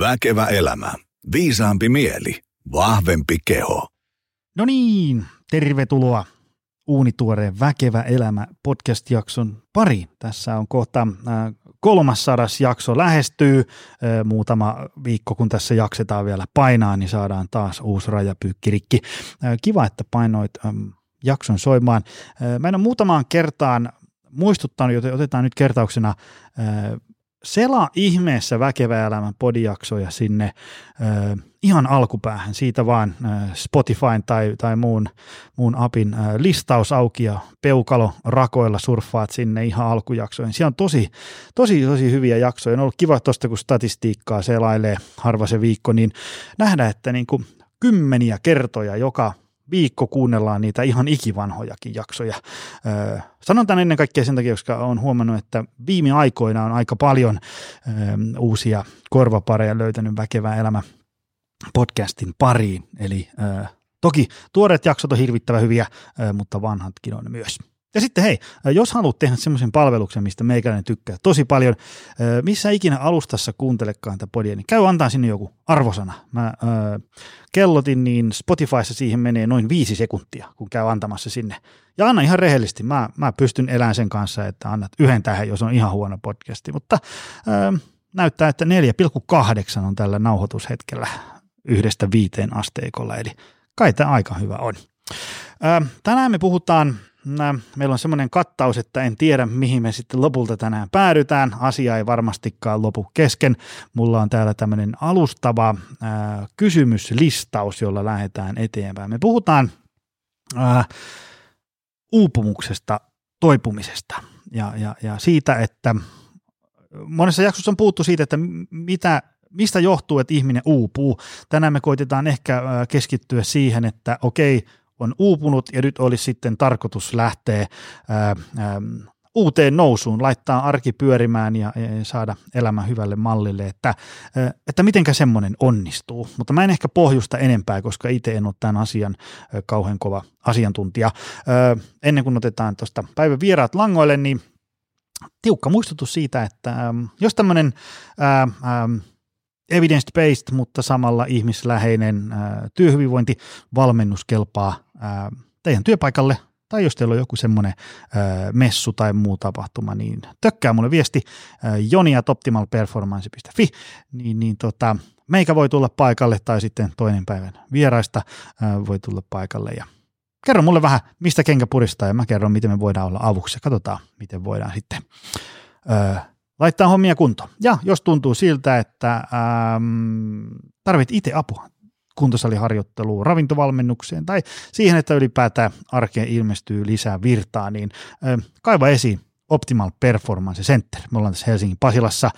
Väkevä elämä. Viisaampi mieli. Vahvempi keho. No niin, tervetuloa uunituoreen Väkevä elämä podcast-jakson pari. Tässä on kohta äh, kolmas sadas jakso lähestyy. Äh, muutama viikko, kun tässä jaksetaan vielä painaa, niin saadaan taas uusi rajapyykkirikki. Äh, kiva, että painoit ähm, jakson soimaan. Mä en ole muutamaan kertaan muistuttanut, joten otetaan nyt kertauksena selaa ihmeessä väkevä elämän podijaksoja sinne äh, ihan alkupäähän, siitä vaan äh, Spotify tai, tai muun, muun apin äh, listaus auki ja peukalo rakoilla surffaat sinne ihan alkujaksoihin. Siellä on tosi, tosi, tosi hyviä jaksoja. On ollut kiva tuosta, kun statistiikkaa selailee harva se viikko, niin nähdä, että niin kuin kymmeniä kertoja joka viikko kuunnellaan niitä ihan ikivanhojakin jaksoja. Sanon tämän ennen kaikkea sen takia, koska olen huomannut, että viime aikoina on aika paljon uusia korvapareja löytänyt väkevää elämä podcastin pariin. Eli toki tuoreet jaksot on hirvittävän hyviä, mutta vanhatkin on myös. Ja sitten hei, jos haluat tehdä semmoisen palveluksen, mistä meikäläinen tykkää tosi paljon, missä ikinä alustassa kuuntelekaan tätä podia, niin käy antaa sinne joku arvosana. Mä äh, kellotin, niin Spotifyssa siihen menee noin viisi sekuntia, kun käy antamassa sinne. Ja anna ihan rehellisesti, mä, mä pystyn elämään sen kanssa, että annat yhden tähän, jos on ihan huono podcasti, mutta äh, näyttää, että 4,8 on tällä nauhoitushetkellä yhdestä viiteen asteikolla, eli kai tämä aika hyvä on. Äh, tänään me puhutaan meillä on semmoinen kattaus, että en tiedä mihin me sitten lopulta tänään päädytään. Asia ei varmastikaan lopu kesken. Mulla on täällä tämmöinen alustava ää, kysymyslistaus, jolla lähdetään eteenpäin. Me puhutaan ää, uupumuksesta, toipumisesta ja, ja, ja siitä, että monessa jaksossa on puhuttu siitä, että mitä mistä johtuu, että ihminen uupuu. Tänään me koitetaan ehkä keskittyä siihen, että okei, on uupunut ja nyt olisi sitten tarkoitus lähteä ää, ää, uuteen nousuun, laittaa arki pyörimään ja, ja saada elämä hyvälle mallille, että, että mitenkä semmoinen onnistuu. Mutta mä en ehkä pohjusta enempää, koska itse en ole tämän asian kauhean kova asiantuntija. Ennen kuin otetaan tuosta päivän vieraat langoille, niin tiukka muistutus siitä, että jos tämmöinen evidence-based, mutta samalla ihmisläheinen työhyvinvointi valmennus kelpaa teidän työpaikalle, tai jos teillä on joku semmoinen messu tai muu tapahtuma, niin tökkää mulle viesti joniatoptimalperformance.fi, niin, niin tota, meikä voi tulla paikalle tai sitten toinen päivän vieraista voi tulla paikalle ja kerro mulle vähän, mistä kenkä puristaa ja mä kerron, miten me voidaan olla avuksi. Katsotaan, miten voidaan sitten laittaa hommia kuntoon. Ja jos tuntuu siltä, että ähm, tarvit itse apua kuntosaliharjoitteluun, ravintovalmennukseen tai siihen, että ylipäätään arkeen ilmestyy lisää virtaa, niin äh, kaiva esiin Optimal Performance Center. Me ollaan tässä Helsingin Pasilassa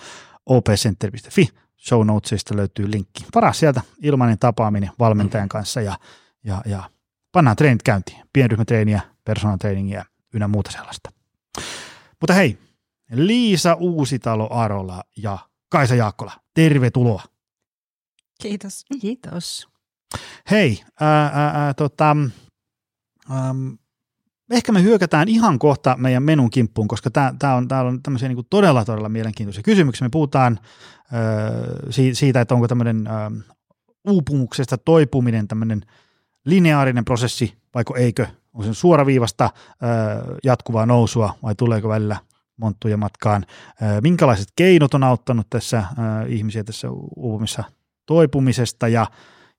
opcenter.fi. Show notesista löytyy linkki. Varaa sieltä ilmainen tapaaminen valmentajan kanssa ja, ja, ja pannaan treenit käyntiin. Pienryhmätreeniä, personal ynnä muuta sellaista. Mutta hei, Liisa Uusitalo Arola ja Kaisa Jaakkola. Tervetuloa. Kiitos. Kiitos. Hei, ää, ää, ää, tota, äm, ehkä me hyökätään ihan kohta meidän menun kimppuun, koska tämä on, tää on tämmöisiä niinku todella, todella mielenkiintoisia kysymyksiä. Me puhutaan ää, siitä, että onko tämmöinen uupumuksesta toipuminen tämmöinen lineaarinen prosessi, vaiko eikö, on se suoraviivasta ää, jatkuvaa nousua vai tuleeko välillä – monttuja matkaan. Minkälaiset keinot on auttanut tässä ihmisiä tässä uupumissa toipumisesta ja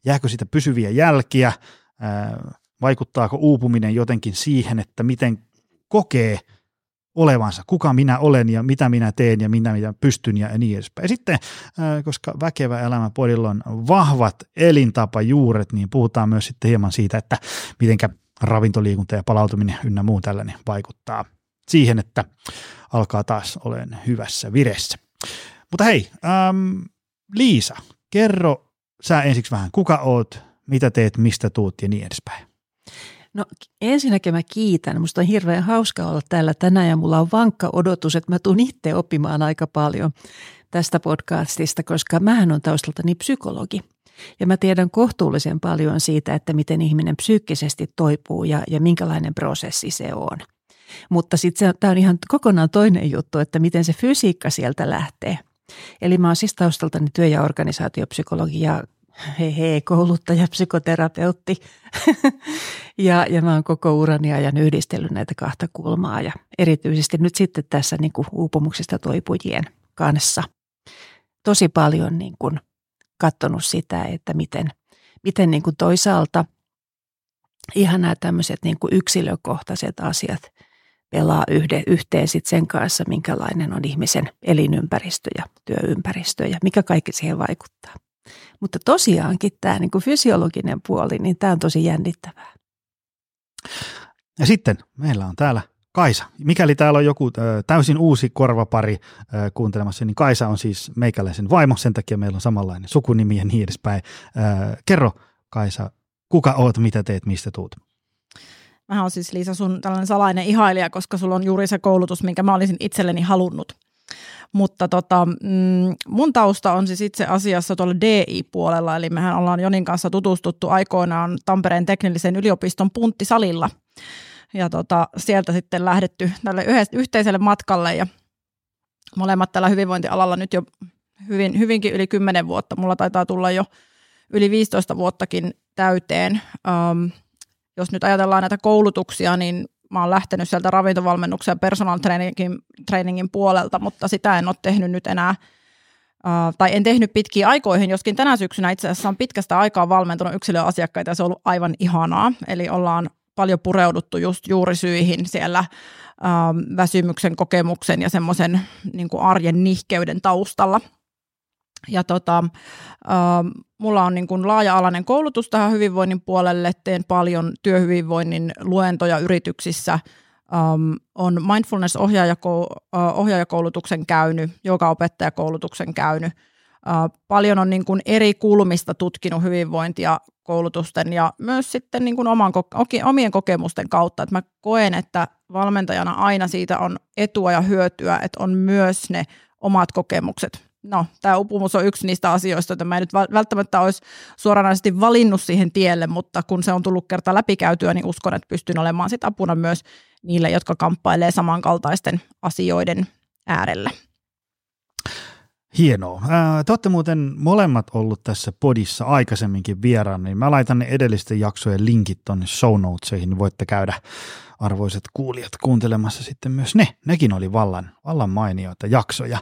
jääkö siitä pysyviä jälkiä? Vaikuttaako uupuminen jotenkin siihen, että miten kokee olevansa, kuka minä olen ja mitä minä teen ja minä mitä pystyn ja niin edespäin. Ja sitten, koska Väkevä elämä podilla on vahvat elintapajuuret, niin puhutaan myös sitten hieman siitä, että mitenkä ravintoliikunta ja palautuminen ynnä muu tällainen vaikuttaa siihen, että alkaa taas olen hyvässä viressä. Mutta hei, ähm, Liisa, kerro sä ensiksi vähän, kuka oot, mitä teet, mistä tuut ja niin edespäin. No ensinnäkin mä kiitän. Musta on hirveän hauska olla täällä tänään ja mulla on vankka odotus, että mä tuun itse oppimaan aika paljon tästä podcastista, koska mähän on taustaltani psykologi. Ja mä tiedän kohtuullisen paljon siitä, että miten ihminen psyykkisesti toipuu ja, ja minkälainen prosessi se on – mutta sitten tämä on ihan kokonaan toinen juttu, että miten se fysiikka sieltä lähtee. Eli mä oon siis taustaltani työ- ja organisaatiopsykologi ja he, he, kouluttaja, psykoterapeutti. ja, ja mä oon koko urani ajan yhdistellyt näitä kahta kulmaa ja erityisesti nyt sitten tässä niin kuin uupumuksesta toipujien kanssa. Tosi paljon niin kuin katsonut sitä, että miten, miten niin kuin toisaalta ihan nämä tämmöiset niin kuin yksilökohtaiset asiat pelaa yhde, yhteen sit sen kanssa, minkälainen on ihmisen elinympäristö ja työympäristö ja mikä kaikki siihen vaikuttaa. Mutta tosiaankin tämä niin fysiologinen puoli, niin tämä on tosi jännittävää. Ja sitten meillä on täällä Kaisa. Mikäli täällä on joku täysin uusi korvapari kuuntelemassa, niin Kaisa on siis meikäläisen vaimo, sen takia meillä on samanlainen sukunimi ja niin edespäin. kerro Kaisa, kuka oot, mitä teet, mistä tuut? Mä oon siis Liisa sun tällainen salainen ihailija, koska sulla on juuri se koulutus, minkä mä olisin itselleni halunnut. Mutta tota, mm, mun tausta on siis itse asiassa tuolla DI-puolella, eli mehän ollaan Jonin kanssa tutustuttu aikoinaan Tampereen teknillisen yliopiston punttisalilla. Ja tota, sieltä sitten lähdetty tälle yhteiselle matkalle ja molemmat tällä hyvinvointialalla nyt jo hyvin, hyvinkin yli 10 vuotta. Mulla taitaa tulla jo yli 15 vuottakin täyteen. Um, jos nyt ajatellaan näitä koulutuksia, niin mä oon lähtenyt sieltä ravintovalmennuksen ja personal trainingin, trainingin puolelta, mutta sitä en ole tehnyt nyt enää, uh, tai en tehnyt pitkiä aikoihin, joskin tänä syksynä itse asiassa on pitkästä aikaa valmentunut yksilöasiakkaita ja se on ollut aivan ihanaa. Eli ollaan paljon pureuduttu just juurisyihin siellä väsymyksen kokemuksen ja semmoisen niin arjen nihkeyden taustalla – ja tota, äh, mulla on niin kuin laaja-alainen koulutus tähän hyvinvoinnin puolelle, teen paljon työhyvinvoinnin luentoja yrityksissä, ähm, on mindfulness-ohjaajakoulutuksen käynyt, joka-opettajakoulutuksen käynyt, äh, paljon on niin kuin eri kulmista tutkinut hyvinvointia koulutusten ja myös sitten niin kuin oman, omien kokemusten kautta. Että mä koen, että valmentajana aina siitä on etua ja hyötyä, että on myös ne omat kokemukset no, tämä upumus on yksi niistä asioista, joita mä en nyt välttämättä olisi suoranaisesti valinnut siihen tielle, mutta kun se on tullut kerta läpikäytyä, niin uskon, että pystyn olemaan sit apuna myös niille, jotka kamppailee samankaltaisten asioiden äärellä. Hienoa. te olette muuten molemmat ollut tässä podissa aikaisemminkin vieraan, niin mä laitan ne edellisten jaksojen linkit tuonne show notesihin, niin voitte käydä arvoiset kuulijat kuuntelemassa sitten myös ne. Nekin oli vallan, vallan mainioita jaksoja.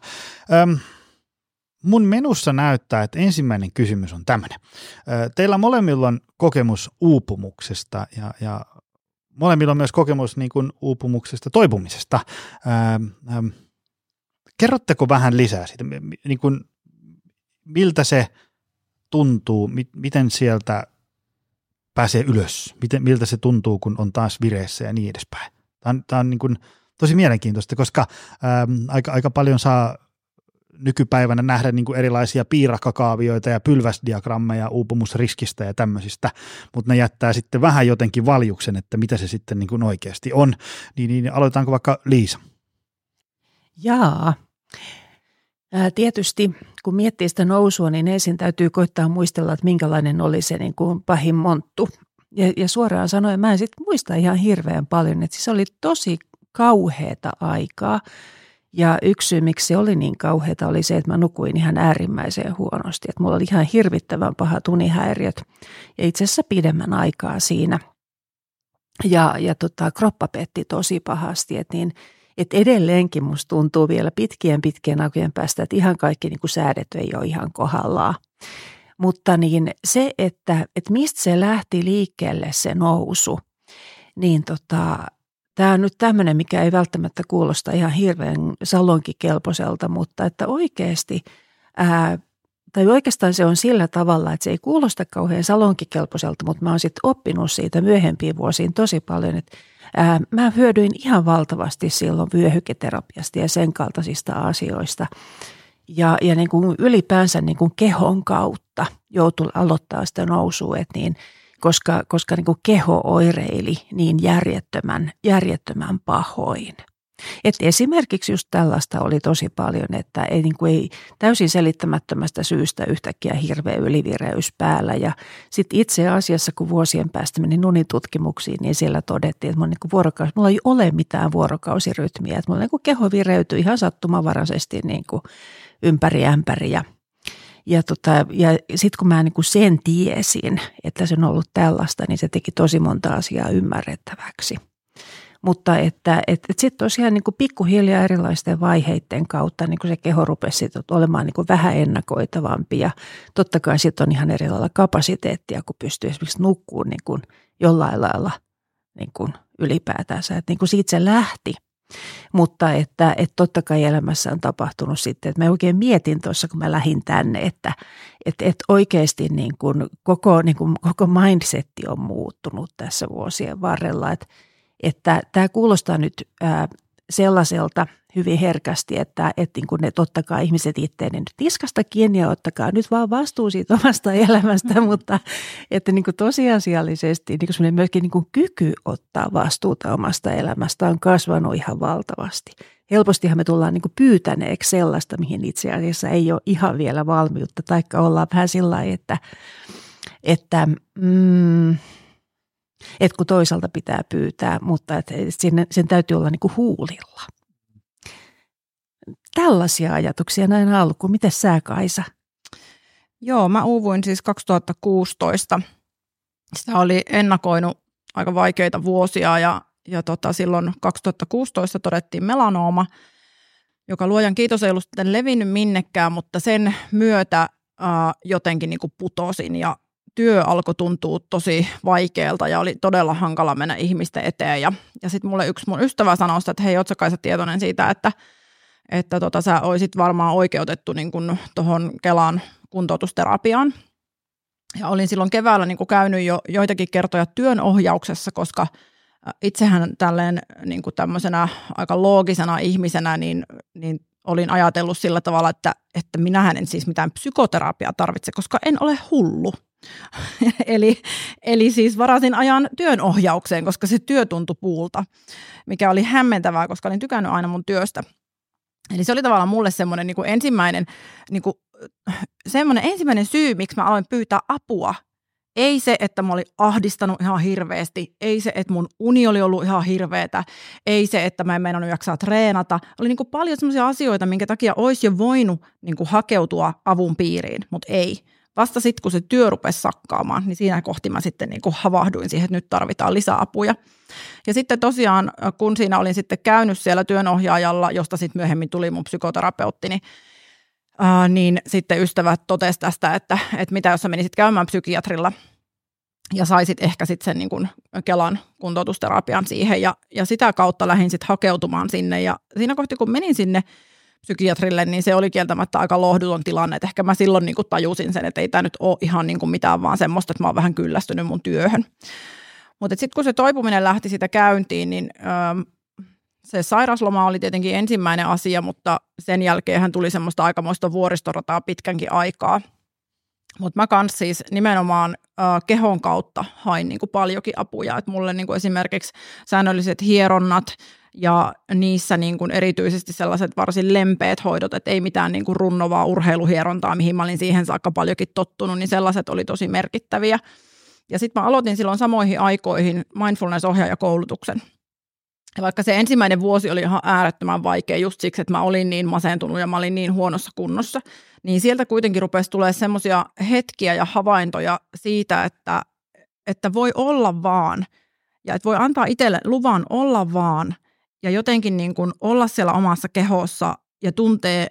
Öm, mun menussa näyttää, että ensimmäinen kysymys on tämmöinen. Teillä molemmilla on kokemus uupumuksesta ja, ja molemmilla on myös kokemus niin kuin uupumuksesta toipumisesta. Ähm, ähm, kerrotteko vähän lisää siitä, niin kuin, miltä se tuntuu, mi- miten sieltä pääsee ylös, miten, miltä se tuntuu, kun on taas vireessä ja niin edespäin. Tämä on, tämä on niin kuin tosi mielenkiintoista, koska ähm, aika, aika paljon saa nykypäivänä nähdä niin kuin erilaisia piirakkakaavioita ja pylväsdiagrammeja uupumusriskistä ja tämmöisistä, mutta ne jättää sitten vähän jotenkin valjuksen, että mitä se sitten niin kuin oikeasti on. Niin, niin aloitetaanko vaikka Liisa? Jaa. Tietysti kun miettii sitä nousua, niin ensin täytyy koittaa muistella, että minkälainen oli se niin kuin pahin monttu. Ja, ja suoraan sanoen, mä en sitten muista ihan hirveän paljon, että siis oli tosi kauheata aikaa. Ja yksi syy, miksi se oli niin kauheata, oli se, että mä nukuin ihan äärimmäiseen huonosti. Että mulla oli ihan hirvittävän paha tunihäiriöt ja itse asiassa pidemmän aikaa siinä. Ja, ja tota, kroppa petti tosi pahasti, että niin, et edelleenkin musta tuntuu vielä pitkien pitkien aikojen päästä, että ihan kaikki niin säädet ei ole ihan kohdallaan. Mutta niin se, että, että mistä se lähti liikkeelle se nousu, niin tota, Tämä on nyt tämmöinen, mikä ei välttämättä kuulosta ihan hirveän salonkikelpoiselta, mutta että oikeasti, ää, tai oikeastaan se on sillä tavalla, että se ei kuulosta kauhean salonkikelpoiselta, mutta mä oon sitten oppinut siitä myöhempiin vuosiin tosi paljon, että ää, mä hyödyin ihan valtavasti silloin vyöhyketerapiasta ja sen kaltaisista asioista. Ja, ja niin kuin ylipäänsä niin kuin kehon kautta joutuu aloittaa sitä nousua, että niin – koska, koska niin kuin keho oireili niin järjettömän, järjettömän pahoin. Et esimerkiksi just tällaista oli tosi paljon, että ei, niin kuin ei täysin selittämättömästä syystä yhtäkkiä hirveä ylivireys päällä. Ja sitten itse asiassa, kun vuosien päästä meni unitutkimuksiin, niin siellä todettiin, että mulla, niin vuorokausi, mulla ei ole mitään vuorokausirytmiä. Että mulla niin kuin keho vireytyi ihan sattumavaraisesti niin kuin ympäri ämpäri ja ja, tota, ja sitten kun mä niin kuin sen tiesin, että se on ollut tällaista, niin se teki tosi monta asiaa ymmärrettäväksi. Mutta että et, et sitten tosiaan niin kuin pikkuhiljaa erilaisten vaiheiden kautta niin kuin se keho rupesi olemaan niin kuin vähän ennakoitavampi. Ja totta kai sitten on ihan eri lailla kapasiteettia, kun pystyy esimerkiksi nukkuun niin kuin jollain lailla niin kuin ylipäätänsä. Että niin kuin siitä se lähti. Mutta että, että totta kai elämässä on tapahtunut sitten, että mä oikein mietin tuossa, kun mä lähdin tänne, että, että, että oikeasti niin kuin koko, niin kuin koko mindsetti on muuttunut tässä vuosien varrella, että, että tämä kuulostaa nyt sellaiselta hyvin herkästi, että, että niin kuin ne totta kai ihmiset itteen nyt tiskasta kiinni ja ottakaa nyt vaan vastuu siitä omasta elämästä, mutta että niin kuin tosiasiallisesti niin kuin myöskin niin kuin kyky ottaa vastuuta omasta elämästä on kasvanut ihan valtavasti. Helpostihan me tullaan niin kuin pyytäneeksi sellaista, mihin itse asiassa ei ole ihan vielä valmiutta, taikka ollaan vähän sillä että, että mm, että kun toisaalta pitää pyytää, mutta että sen, sen täytyy olla niin kuin huulilla. Tällaisia ajatuksia näin alkuun. Miten sä Kaisa? Joo, mä uuvuin siis 2016. Sitä oli ennakoinut aika vaikeita vuosia ja, ja tota, silloin 2016 todettiin melanooma, joka luojan kiitos ei ollut sitten levinnyt minnekään, mutta sen myötä ää, jotenkin niin kuin putosin ja työ alkoi tuntua tosi vaikealta ja oli todella hankala mennä ihmisten eteen. Ja, ja sitten mulle yksi mun ystävä sanoi että hei, ootko kai sä tietoinen siitä, että, että tota, sä olisit varmaan oikeutettu niin tuohon Kelan kuntoutusterapiaan. Ja olin silloin keväällä niin käynyt jo joitakin kertoja työnohjauksessa, koska itsehän tälleen niin kuin tämmöisenä aika loogisena ihmisenä, niin, niin olin ajatellut sillä tavalla, että, että minähän en siis mitään psykoterapiaa tarvitse, koska en ole hullu. eli, eli siis varasin ajan työnohjaukseen, koska se työ tuntui puulta, mikä oli hämmentävää, koska olin tykännyt aina mun työstä. Eli se oli tavallaan mulle semmoinen niin ensimmäinen, niin kuin, semmoinen ensimmäinen syy, miksi mä aloin pyytää apua. Ei se, että mä olin ahdistanut ihan hirveästi, ei se, että mun uni oli ollut ihan hirveetä, ei se, että mä en meinannut jaksaa treenata. Oli niin kuin paljon semmoisia asioita, minkä takia olisi jo voinut niin kuin hakeutua avun piiriin, mutta ei vasta sitten, kun se työ rupesi sakkaamaan, niin siinä kohti mä sitten niin kuin havahduin siihen, että nyt tarvitaan lisäapuja. Ja sitten tosiaan, kun siinä olin sitten käynyt siellä työnohjaajalla, josta sitten myöhemmin tuli mun psykoterapeutti, niin Äh, niin sitten ystävät totesivat tästä, että, että mitä jos sä menisit käymään psykiatrilla ja saisit ehkä sitten sen niin kuin Kelan kuntoutusterapian siihen ja, ja sitä kautta lähdin sitten hakeutumaan sinne ja siinä kohti kun menin sinne psykiatrille, niin se oli kieltämättä aika lohduton tilanne. Että ehkä mä silloin niin tajusin sen, että ei tämä nyt ole ihan niin mitään vaan semmoista, että mä oon vähän kyllästynyt mun työhön. Mutta sitten kun se toipuminen lähti sitä käyntiin, niin öö, se sairasloma oli tietenkin ensimmäinen asia, mutta sen jälkeen hän tuli semmoista aikamoista vuoristorataa pitkänkin aikaa. Mutta mä kanssa siis nimenomaan äh, kehon kautta hain niin kuin paljonkin apuja. Et mulle niin kuin esimerkiksi säännölliset hieronnat, ja niissä niin kuin erityisesti sellaiset varsin lempeät hoidot, että ei mitään niin kuin runnovaa urheiluhierontaa, mihin mä olin siihen saakka paljonkin tottunut, niin sellaiset oli tosi merkittäviä. Ja sitten mä aloitin silloin samoihin aikoihin mindfulness-ohjaajakoulutuksen. Ja vaikka se ensimmäinen vuosi oli ihan äärettömän vaikea just siksi, että mä olin niin masentunut ja mä olin niin huonossa kunnossa, niin sieltä kuitenkin rupesi tulee semmoisia hetkiä ja havaintoja siitä, että, että voi olla vaan ja että voi antaa itselle luvan olla vaan ja jotenkin niin kuin olla siellä omassa kehossa ja tuntee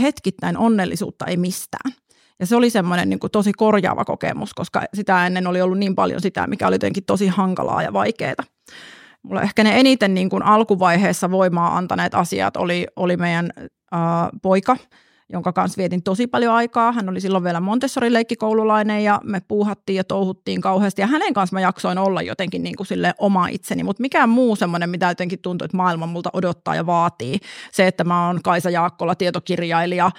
hetkittäin onnellisuutta ei mistään. Ja se oli semmoinen niin kuin tosi korjaava kokemus, koska sitä ennen oli ollut niin paljon sitä, mikä oli jotenkin tosi hankalaa ja vaikeaa. Mulla ehkä ne eniten niin kuin alkuvaiheessa voimaa antaneet asiat oli, oli meidän äh, poika, jonka kanssa vietin tosi paljon aikaa. Hän oli silloin vielä Montessori-leikkikoululainen ja me puuhattiin ja touhuttiin kauheasti. Ja hänen kanssa mä jaksoin olla jotenkin niin kuin sille oma itseni, mutta mikään muu semmoinen, mitä jotenkin tuntuu, että maailma multa odottaa ja vaatii. Se, että mä oon Kaisa Jaakkola, tietokirjailija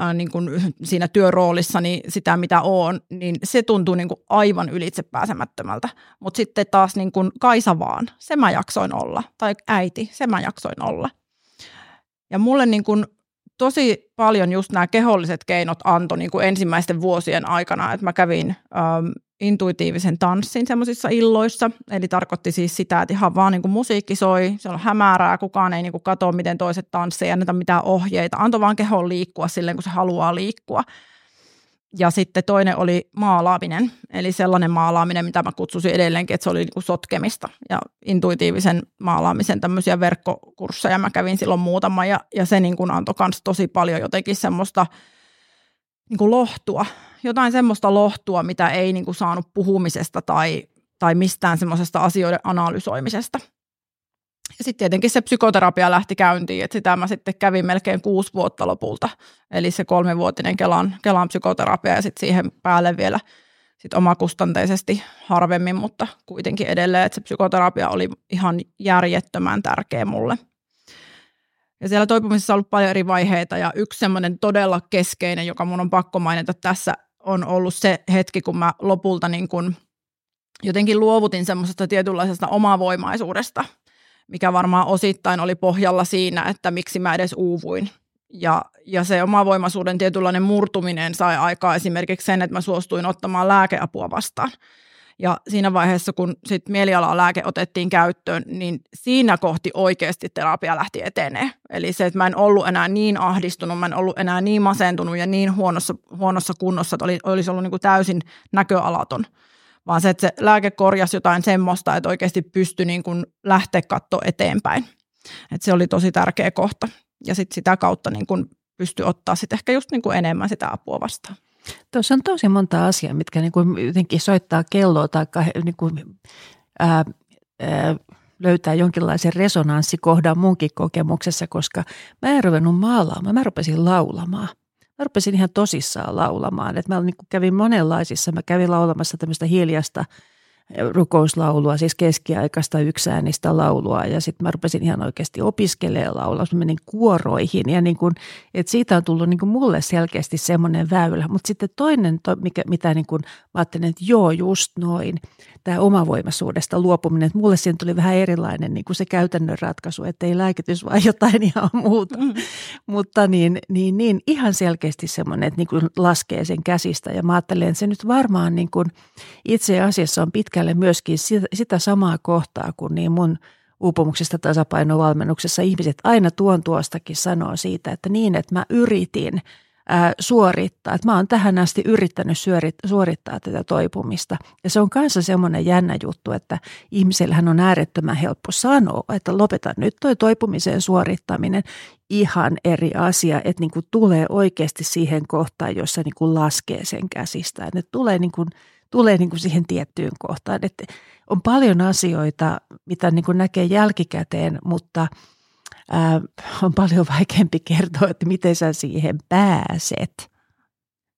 äh, niin kuin siinä työroolissa, niin sitä mitä oon, niin se tuntuu niin kuin aivan ylitse pääsemättömältä. Mutta sitten taas niin kuin Kaisa vaan, se mä jaksoin olla. Tai äiti, se mä jaksoin olla. Ja mulle niin kuin tosi paljon just nämä keholliset keinot antoi niin kuin ensimmäisten vuosien aikana, että mä kävin ähm, intuitiivisen tanssin semmoisissa illoissa, eli tarkoitti siis sitä, että ihan vaan niin kuin musiikki soi, se on hämärää, kukaan ei niin kuin katso, miten toiset tanssii, ei anneta mitään ohjeita, antoi vaan kehon liikkua silleen, kun se haluaa liikkua. Ja sitten toinen oli maalaaminen, eli sellainen maalaaminen, mitä mä kutsusin edelleenkin, että se oli niin sotkemista. Ja intuitiivisen maalaamisen tämmöisiä verkkokursseja mä kävin silloin muutama, ja, ja se niin kuin antoi myös tosi paljon jotenkin semmoista niin kuin lohtua, jotain semmoista lohtua, mitä ei niin kuin saanut puhumisesta tai, tai mistään semmoisesta asioiden analysoimisesta. Ja sitten tietenkin se psykoterapia lähti käyntiin, että sitä mä sitten kävin melkein kuusi vuotta lopulta. Eli se kolmevuotinen Kelan, Kelan psykoterapia ja sitten siihen päälle vielä sit omakustanteisesti harvemmin, mutta kuitenkin edelleen, että se psykoterapia oli ihan järjettömän tärkeä mulle. Ja siellä toipumisessa on ollut paljon eri vaiheita ja yksi semmoinen todella keskeinen, joka mun on pakko mainita tässä, on ollut se hetki, kun mä lopulta niin kun jotenkin luovutin semmoisesta tietynlaisesta omavoimaisuudesta – mikä varmaan osittain oli pohjalla siinä, että miksi mä edes uuvuin. Ja, ja se omavoimaisuuden tietynlainen murtuminen sai aikaa esimerkiksi sen, että mä suostuin ottamaan lääkeapua vastaan. Ja siinä vaiheessa, kun sit mielialalääke otettiin käyttöön, niin siinä kohti oikeasti terapia lähti etenee. Eli se, että mä en ollut enää niin ahdistunut, mä en ollut enää niin masentunut ja niin huonossa, huonossa kunnossa, että oli, olisi ollut niin kuin täysin näköalaton – vaan se, että se lääke korjasi jotain semmoista, että oikeasti pystyi niin kuin lähteä katsoa eteenpäin. Et se oli tosi tärkeä kohta. Ja sitten sitä kautta niin kuin pystyi ottaa sit ehkä just niin kuin enemmän sitä apua vastaan. Tuossa on tosi monta asiaa, mitkä niin kuin jotenkin soittaa kelloa tai niin kuin, ää, ää, löytää jonkinlaisen resonanssikohdan munkin kokemuksessa, koska mä en ruvennut maalaamaan, mä rupesin laulamaan mä rupesin ihan tosissaan laulamaan. Et mä niin kävin monenlaisissa, mä kävin laulamassa tämmöistä hiljasta rukouslaulua, siis keskiaikaista yksäänistä laulua. Ja sitten mä rupesin ihan oikeasti opiskelemaan laulua, mä menin kuoroihin ja niin kun, et siitä on tullut niin mulle selkeästi semmoinen väylä, mutta sitten toinen, to, mikä, mitä niin kun, mä ajattelin, että joo just noin, tämä omavoimaisuudesta luopuminen, että mulle siinä tuli vähän erilainen niin se käytännön ratkaisu, että ei lääkitys vaan jotain ihan muuta, mm. mutta niin, niin, niin ihan selkeästi semmoinen, että niin kuin laskee sen käsistä. Ja mä ajattelen, että se nyt varmaan niin kuin itse asiassa on pitkälle myöskin sitä, samaa kohtaa kuin niin mun uupumuksesta tasapainovalmennuksessa ihmiset aina tuon tuostakin sanoo siitä, että niin, että mä yritin – suorittaa. Että mä oon tähän asti yrittänyt suorittaa tätä toipumista. Ja se on kanssa semmoinen jännä juttu, että ihmisellähän on äärettömän helppo sanoa, että lopeta nyt toi toipumisen suorittaminen. Ihan eri asia, että niin kuin tulee oikeasti siihen kohtaan, jossa niin kuin laskee sen käsistä. Että tulee, niin kuin, tulee niin kuin siihen tiettyyn kohtaan. Että on paljon asioita, mitä niin kuin näkee jälkikäteen, mutta – ää, on paljon vaikeampi kertoa, että miten sä siihen pääset.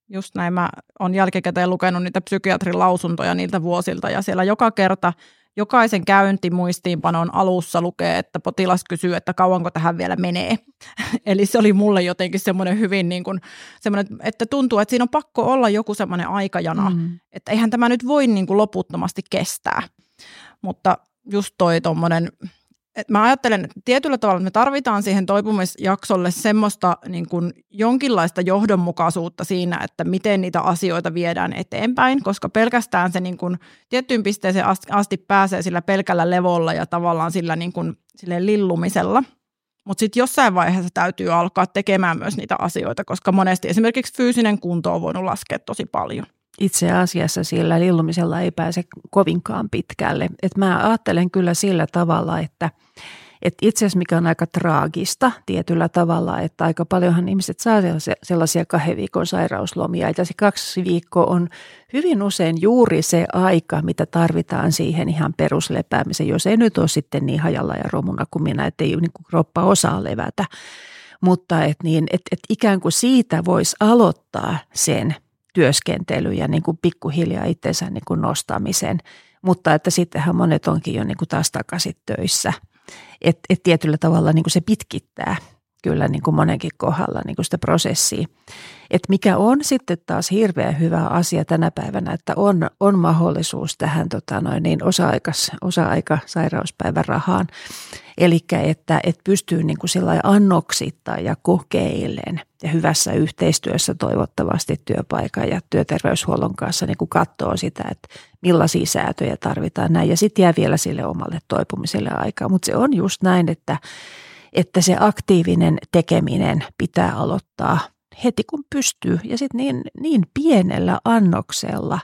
Just näin. Mä oon jälkikäteen lukenut niitä psykiatrin lausuntoja niiltä vuosilta ja siellä joka kerta jokaisen käynti muistiinpanon alussa lukee, että potilas kysyy, että kauanko tähän vielä menee. Eli se oli mulle jotenkin semmoinen hyvin niin kuin, semmoinen, että tuntuu, että siinä on pakko olla joku semmoinen aikajana, mm. että eihän tämä nyt voi niin kuin loputtomasti kestää. Mutta just toi tuommoinen et mä ajattelen, että tietyllä tavalla me tarvitaan siihen toipumisjaksolle semmoista niin kuin jonkinlaista johdonmukaisuutta siinä, että miten niitä asioita viedään eteenpäin, koska pelkästään se niin kuin tiettyyn pisteeseen asti pääsee sillä pelkällä levolla ja tavallaan sillä niin kuin, lillumisella. Mutta sitten jossain vaiheessa täytyy alkaa tekemään myös niitä asioita, koska monesti esimerkiksi fyysinen kunto on voinut laskea tosi paljon itse asiassa sillä lillumisella ei pääse kovinkaan pitkälle. Et mä ajattelen kyllä sillä tavalla, että et itse asiassa mikä on aika traagista tietyllä tavalla, että aika paljonhan ihmiset saa sellaisia kahden viikon sairauslomia. Ja se kaksi viikkoa on hyvin usein juuri se aika, mitä tarvitaan siihen ihan peruslepäämiseen, jos ei nyt ole sitten niin hajalla ja romuna kuin minä, että ei niin kroppa osaa levätä. Mutta et niin, et, et ikään kuin siitä voisi aloittaa sen – työskentely ja niin kuin pikkuhiljaa itsensä niin kuin nostamisen. Mutta että sittenhän monet onkin jo niin kuin taas takaisin töissä. Että et tietyllä tavalla niin kuin se pitkittää kyllä niin kuin monenkin kohdalla niin kuin sitä prosessia. Et mikä on sitten taas hirveän hyvä asia tänä päivänä, että on, on mahdollisuus tähän tota noin, niin osa-aikas, osa-aika sairauspäivärahaan. Eli että, että pystyy niin kuin annoksittain ja kokeilen ja hyvässä yhteistyössä toivottavasti työpaikan ja työterveyshuollon kanssa niin kuin katsoo sitä, että millaisia säätöjä tarvitaan näin. Ja sitten jää vielä sille omalle toipumiselle aikaa. Mutta se on just näin, että, että se aktiivinen tekeminen pitää aloittaa heti kun pystyy ja sitten niin, niin pienellä annoksella,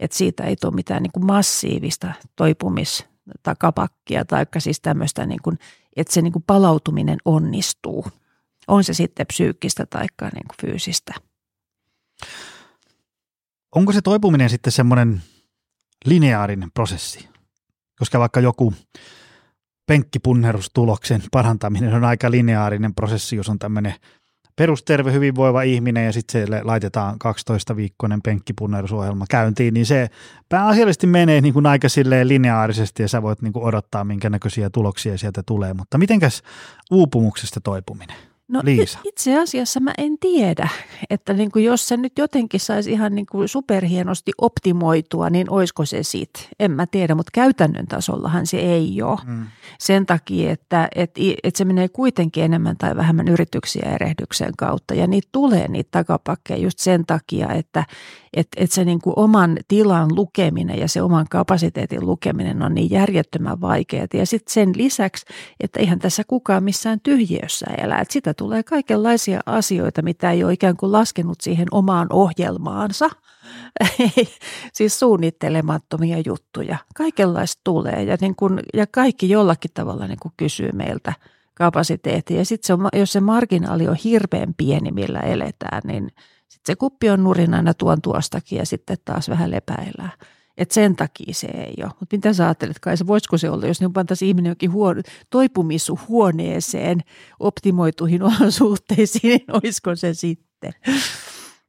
että siitä ei tule mitään niin kuin massiivista toipumis- takapakkia tai siis tämmöistä, niin kuin, että se niin kuin palautuminen onnistuu. On se sitten psyykkistä tai niin kuin fyysistä. Onko se toipuminen sitten semmoinen lineaarinen prosessi? Koska vaikka joku penkkipunnerustuloksen parantaminen on aika lineaarinen prosessi, jos on tämmöinen perusterve, hyvinvoiva ihminen ja sitten siellä laitetaan 12-viikkoinen penkkipunnerusohjelma käyntiin, niin se pääasiallisesti menee niin kuin aika lineaarisesti ja sä voit niin kuin odottaa, minkä näköisiä tuloksia sieltä tulee. Mutta mitenkäs uupumuksesta toipuminen? No Liisa. itse asiassa mä en tiedä, että niin kuin jos se nyt jotenkin saisi ihan niin kuin superhienosti optimoitua, niin olisiko se sit? En mä tiedä, mutta käytännön tasollahan se ei ole. Mm. Sen takia, että, että, että se menee kuitenkin enemmän tai vähemmän yrityksiä erehdyksen kautta ja niitä tulee niitä takapakkeja just sen takia, että, että, että se niin kuin oman tilan lukeminen ja se oman kapasiteetin lukeminen on niin järjettömän vaikeaa. Ja sitten sen lisäksi, että ihan tässä kukaan missään tyhjiössä elää. Että sitä tulee kaikenlaisia asioita, mitä ei ole ikään kuin laskenut siihen omaan ohjelmaansa. siis suunnittelemattomia juttuja. Kaikenlaista tulee ja, niin kun, ja kaikki jollakin tavalla niin kuin kysyy meiltä kapasiteettia. Ja sitten jos se marginaali on hirveän pieni, millä eletään, niin – sitten se kuppi on nurin aina tuon tuostakin ja sitten taas vähän lepäillään. Et sen takia se ei ole. Mutta mitä sä ajattelet, Kai, voisiko se olla, jos ne pantaisiin ihminen jokin huone, toipumishuoneeseen optimoituihin olosuhteisiin, niin olisiko se sitten?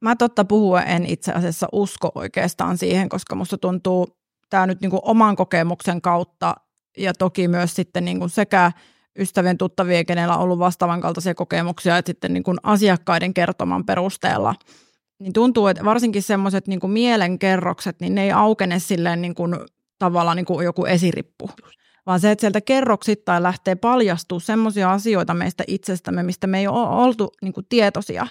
Mä totta puhua en itse asiassa usko oikeastaan siihen, koska musta tuntuu tämä nyt niinku oman kokemuksen kautta ja toki myös sitten niinku sekä ystävien tuttavien, kenellä on ollut vastaavan kaltaisia kokemuksia, että sitten niin kuin asiakkaiden kertoman perusteella, niin tuntuu, että varsinkin semmoiset niin mielenkerrokset, niin ne ei aukene silleen niin kuin, tavallaan niin kuin joku esirippu, vaan se, että sieltä kerroksittain lähtee paljastuu semmoisia asioita meistä itsestämme, mistä me ei ole oltu niin kuin tietoisia,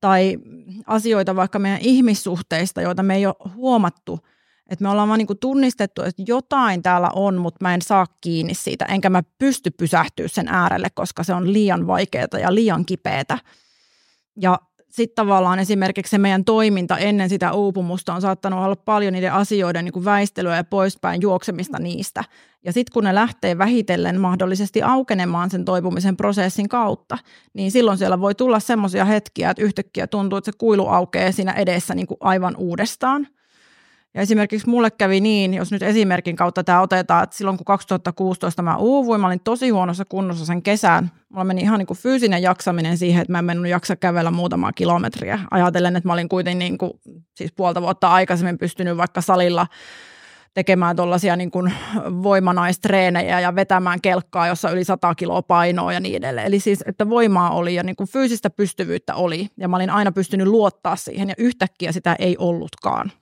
tai asioita vaikka meidän ihmissuhteista, joita me ei ole huomattu – että me ollaan vaan niin tunnistettu, että jotain täällä on, mutta mä en saa kiinni siitä, enkä mä pysty pysähtyä sen äärelle, koska se on liian vaikeaa ja liian kipeätä. Ja sitten tavallaan esimerkiksi se meidän toiminta ennen sitä uupumusta on saattanut olla paljon niiden asioiden niin kuin väistelyä ja poispäin juoksemista niistä. Ja sitten kun ne lähtee vähitellen mahdollisesti aukenemaan sen toipumisen prosessin kautta, niin silloin siellä voi tulla semmoisia hetkiä, että yhtäkkiä tuntuu, että se kuilu aukeaa siinä edessä niin kuin aivan uudestaan – ja esimerkiksi mulle kävi niin, jos nyt esimerkin kautta tämä otetaan, että silloin kun 2016 mä uuvuin, mä olin tosi huonossa kunnossa sen kesän. Mulla meni ihan niin kuin fyysinen jaksaminen siihen, että mä en mennyt jaksa kävellä muutamaa kilometriä. Ajatellen, että mä olin kuitenkin niin kuin, siis puolta vuotta aikaisemmin pystynyt vaikka salilla tekemään tuollaisia niin kuin voimanaistreenejä ja vetämään kelkkaa, jossa yli 100 kiloa painoa ja niin edelleen. Eli siis, että voimaa oli ja niin kuin fyysistä pystyvyyttä oli ja mä olin aina pystynyt luottaa siihen ja yhtäkkiä sitä ei ollutkaan.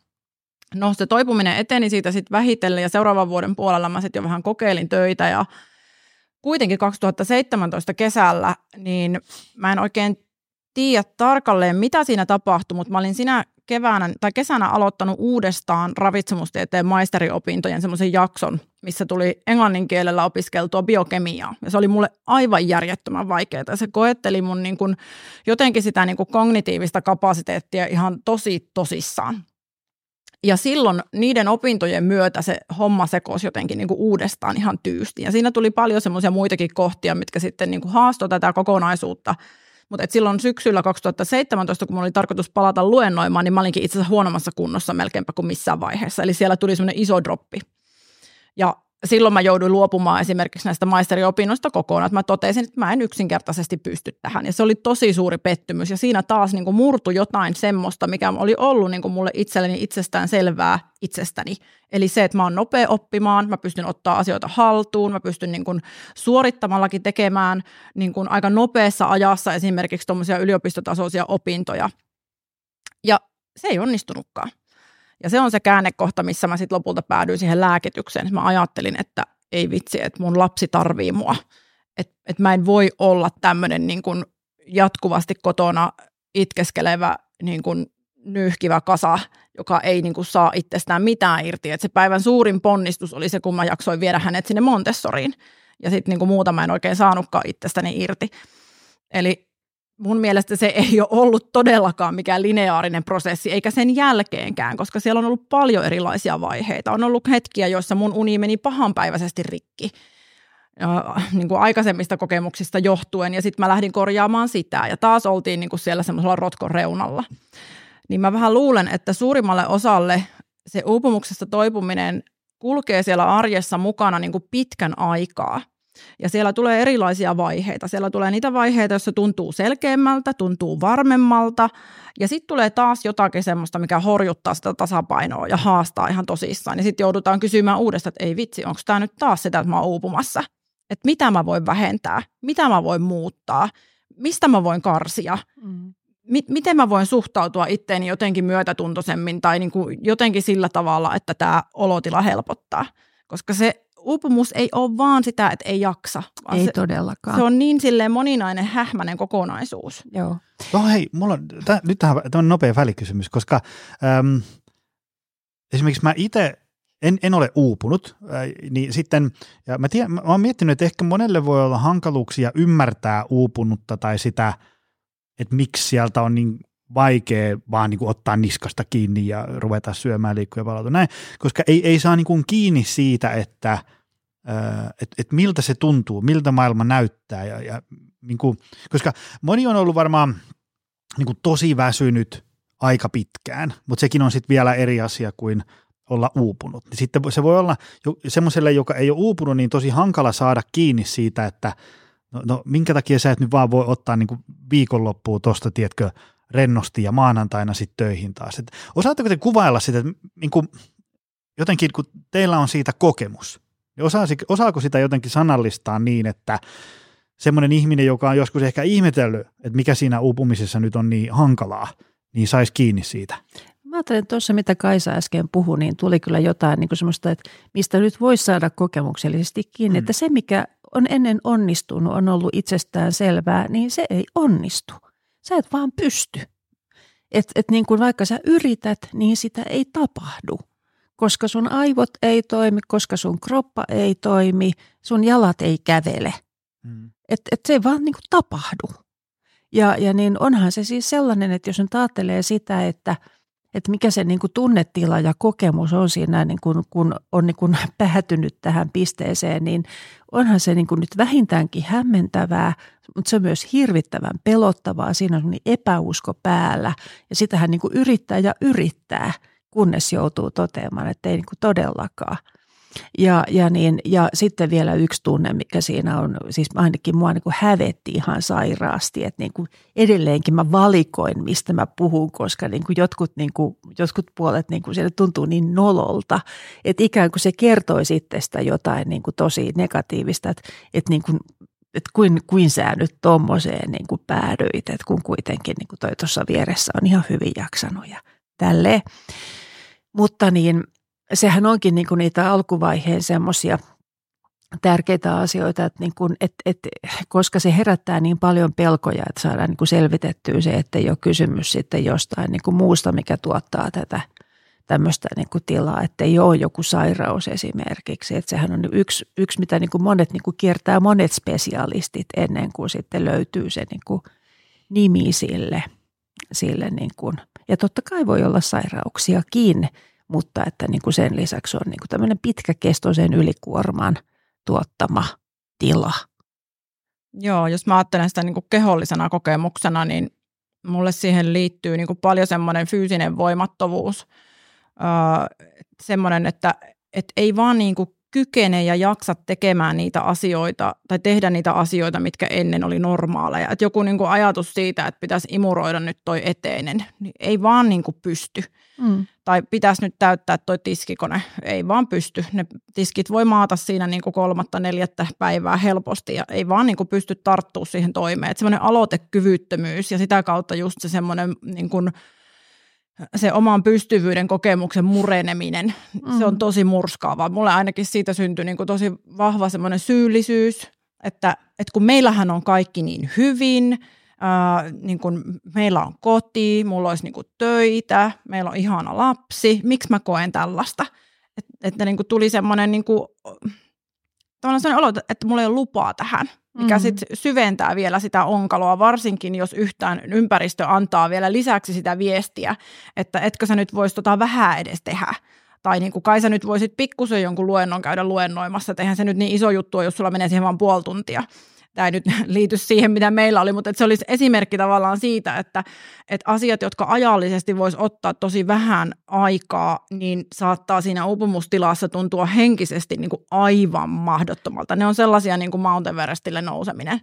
No se toipuminen eteni siitä sitten vähitellen ja seuraavan vuoden puolella mä sitten jo vähän kokeilin töitä ja kuitenkin 2017 kesällä, niin mä en oikein tiedä tarkalleen, mitä siinä tapahtui, mutta mä olin siinä keväänä tai kesänä aloittanut uudestaan ravitsemustieteen maisteriopintojen semmoisen jakson, missä tuli englannin kielellä opiskeltua biokemiaa. Ja se oli mulle aivan järjettömän vaikeaa. Se koetteli mun niin kun, jotenkin sitä niin kun kognitiivista kapasiteettia ihan tosi tosissaan. Ja silloin niiden opintojen myötä se homma sekosi jotenkin niin kuin uudestaan ihan tyysti. Ja siinä tuli paljon semmoisia muitakin kohtia, mitkä sitten niin kuin haastoi tätä kokonaisuutta. Mutta silloin syksyllä 2017, kun mulla oli tarkoitus palata luennoimaan, niin mä olinkin itse asiassa huonommassa kunnossa melkeinpä kuin missään vaiheessa. Eli siellä tuli semmoinen iso droppi. Ja silloin mä jouduin luopumaan esimerkiksi näistä maisteriopinnoista kokonaan, mä totesin, että mä en yksinkertaisesti pysty tähän. Ja se oli tosi suuri pettymys ja siinä taas niin kuin murtu jotain semmoista, mikä oli ollut niin kuin mulle itselleni itsestään selvää itsestäni. Eli se, että mä oon nopea oppimaan, mä pystyn ottaa asioita haltuun, mä pystyn niin kuin suorittamallakin tekemään niin kuin aika nopeassa ajassa esimerkiksi tuommoisia yliopistotasoisia opintoja. Ja se ei onnistunutkaan. Ja se on se käännekohta, missä mä sitten lopulta päädyin siihen lääkitykseen. Mä ajattelin, että ei vitsi, että mun lapsi tarvii mua. Että et mä en voi olla tämmöinen niin kuin jatkuvasti kotona itkeskelevä niin kuin nyyhkivä kasa, joka ei niin kuin saa itsestään mitään irti. Et se päivän suurin ponnistus oli se, kun mä jaksoin viedä hänet sinne Montessoriin. Ja sitten niin muuta mä en oikein saanutkaan itsestäni irti. Eli mun mielestä se ei ole ollut todellakaan mikään lineaarinen prosessi, eikä sen jälkeenkään, koska siellä on ollut paljon erilaisia vaiheita. On ollut hetkiä, joissa mun uni meni pahanpäiväisesti rikki niin kuin aikaisemmista kokemuksista johtuen, ja sitten mä lähdin korjaamaan sitä, ja taas oltiin niin kuin siellä semmoisella rotkon reunalla. Niin mä vähän luulen, että suurimmalle osalle se uupumuksesta toipuminen kulkee siellä arjessa mukana niin kuin pitkän aikaa – ja siellä tulee erilaisia vaiheita. Siellä tulee niitä vaiheita, joissa tuntuu selkeämmältä, tuntuu varmemmalta. Ja sitten tulee taas jotakin semmoista, mikä horjuttaa sitä tasapainoa ja haastaa ihan tosissaan. Ja sitten joudutaan kysymään uudestaan, että ei vitsi, onko tämä nyt taas sitä, että mä oon uupumassa. Että mitä mä voin vähentää, mitä mä voin muuttaa, mistä mä voin karsia. Mm. miten mä voin suhtautua itteeni jotenkin myötätuntoisemmin tai niin kuin jotenkin sillä tavalla, että tämä olotila helpottaa. Koska se uupumus ei ole vaan sitä, että ei jaksa. Ei se, todellakaan. Se on niin silleen moninainen, hähmäinen kokonaisuus. Joo. No hei, mulla on, täh, nyt tähän on nopea välikysymys, koska äm, esimerkiksi mä itse en, en ole uupunut, äh, niin sitten, ja mä, tiedän, mä oon miettinyt, että ehkä monelle voi olla hankaluuksia ymmärtää uupunutta tai sitä, että miksi sieltä on niin vaikea vaan niin kuin ottaa niskasta kiinni ja ruveta syömään, liikkua ja palautua näin, koska ei, ei saa niin kuin kiinni siitä, että että et miltä se tuntuu, miltä maailma näyttää. Ja, ja niin kuin, koska moni on ollut varmaan niin kuin tosi väsynyt aika pitkään, mutta sekin on sitten vielä eri asia kuin olla uupunut. Sitten se voi olla semmoiselle, joka ei ole uupunut, niin tosi hankala saada kiinni siitä, että no, no minkä takia sä et nyt vaan voi ottaa niin kuin viikonloppuun tuosta, tiedätkö, rennosti ja maanantaina sitten töihin taas. Et osaatteko te kuvailla sitä, että niin kuin, jotenkin kun teillä on siitä kokemus, niin osaasi, osaako sitä jotenkin sanallistaa niin, että semmoinen ihminen, joka on joskus ehkä ihmetellyt, että mikä siinä uupumisessa nyt on niin hankalaa, niin saisi kiinni siitä? Mä ajattelin, että tuossa mitä Kaisa äsken puhui, niin tuli kyllä jotain niin kuin semmoista, että mistä nyt voisi saada kokemuksellisesti kiinni, mm. että se mikä on ennen onnistunut, on ollut itsestään selvää, niin se ei onnistu. Sä et vaan pysty. Että et niin kuin vaikka sä yrität, niin sitä ei tapahdu. Koska sun aivot ei toimi, koska sun kroppa ei toimi, sun jalat ei kävele. Mm. Että et se ei vaan niin kuin tapahdu. Ja, ja niin onhan se siis sellainen, että jos nyt ajattelee sitä, että – että mikä se niin kuin tunnetila ja kokemus on siinä, niin kuin, kun on niin kuin päätynyt tähän pisteeseen, niin onhan se niin kuin nyt vähintäänkin hämmentävää, mutta se on myös hirvittävän pelottavaa. Siinä on niin epäusko päällä ja sitähän niin kuin yrittää ja yrittää, kunnes joutuu toteamaan, että ei niin kuin todellakaan – ja, ja, niin, ja sitten vielä yksi tunne, mikä siinä on, siis ainakin mua niin kuin hävetti ihan sairaasti, että niin kuin edelleenkin mä valikoin, mistä mä puhun, koska niin kuin jotkut, niin kuin, jotkut puolet niin kuin siellä tuntuu niin nololta, että ikään kuin se kertoi sitten sitä jotain niin kuin tosi negatiivista, että, että niin kuin että kuin, kuin sä nyt tommoseen niin kuin päädyit, että kun kuitenkin niin kuin toi tuossa vieressä on ihan hyvin jaksanut ja tälleen. Mutta niin, sehän onkin niin kuin niitä alkuvaiheen semmoisia tärkeitä asioita, että niin kuin, et, et, koska se herättää niin paljon pelkoja, että saadaan niin kuin selvitettyä se, että ei ole kysymys sitten jostain niin kuin muusta, mikä tuottaa tätä tämmöistä niin kuin tilaa, että ei ole joku sairaus esimerkiksi. Että sehän on yksi, yksi mitä niin kuin monet niin kuin kiertää monet spesialistit ennen kuin sitten löytyy se niin kuin nimi sille. Sille niin kuin. Ja totta kai voi olla sairauksiakin, mutta että niin kuin sen lisäksi on niin kuin tämmöinen pitkäkestoisen ylikuorman tuottama tila. Joo, jos mä ajattelen sitä niin kuin kehollisena kokemuksena, niin mulle siihen liittyy niin kuin paljon semmoinen fyysinen voimattomuus. Öö, semmoinen, että et ei vaan niin kuin kykene ja jaksa tekemään niitä asioita tai tehdä niitä asioita, mitkä ennen oli normaaleja. Et joku niin kuin ajatus siitä, että pitäisi imuroida nyt toi eteinen, niin ei vaan niin kuin pysty. Mm. Tai pitäisi nyt täyttää toi tiskikone, ei vaan pysty. Ne tiskit voi maata siinä niin kuin kolmatta, neljättä päivää helposti ja ei vaan niin kuin pysty tarttua siihen toimeen. Että semmoinen aloitekyvyttömyys ja sitä kautta just se semmoinen niin kuin – se oman pystyvyyden kokemuksen mureneminen, mm. se on mm. tosi murskaavaa. Mulle ainakin siitä syntyy niin kuin tosi vahva semmoinen syyllisyys, että, että kun meillähän on kaikki niin hyvin, ää, niin kuin meillä on koti, mulla olisi niin kuin töitä, meillä on ihana lapsi, miksi mä koen tällaista? Et, että niin kuin tuli semmoinen niin kuin, sellainen olo, että mulla ei ole lupaa tähän mikä sit syventää vielä sitä onkaloa, varsinkin jos yhtään ympäristö antaa vielä lisäksi sitä viestiä, että etkö sä nyt voisi tota vähän edes tehdä. Tai niin kuin kai sä nyt voisit pikkusen jonkun luennon käydä luennoimassa, että eihän se nyt niin iso juttu jos sulla menee siihen vaan puoli tuntia tämä ei nyt liity siihen, mitä meillä oli, mutta että se olisi esimerkki tavallaan siitä, että, että asiat, jotka ajallisesti voisi ottaa tosi vähän aikaa, niin saattaa siinä uupumustilassa tuntua henkisesti niin kuin aivan mahdottomalta. Ne on sellaisia niin kuin Mount Everestille nouseminen.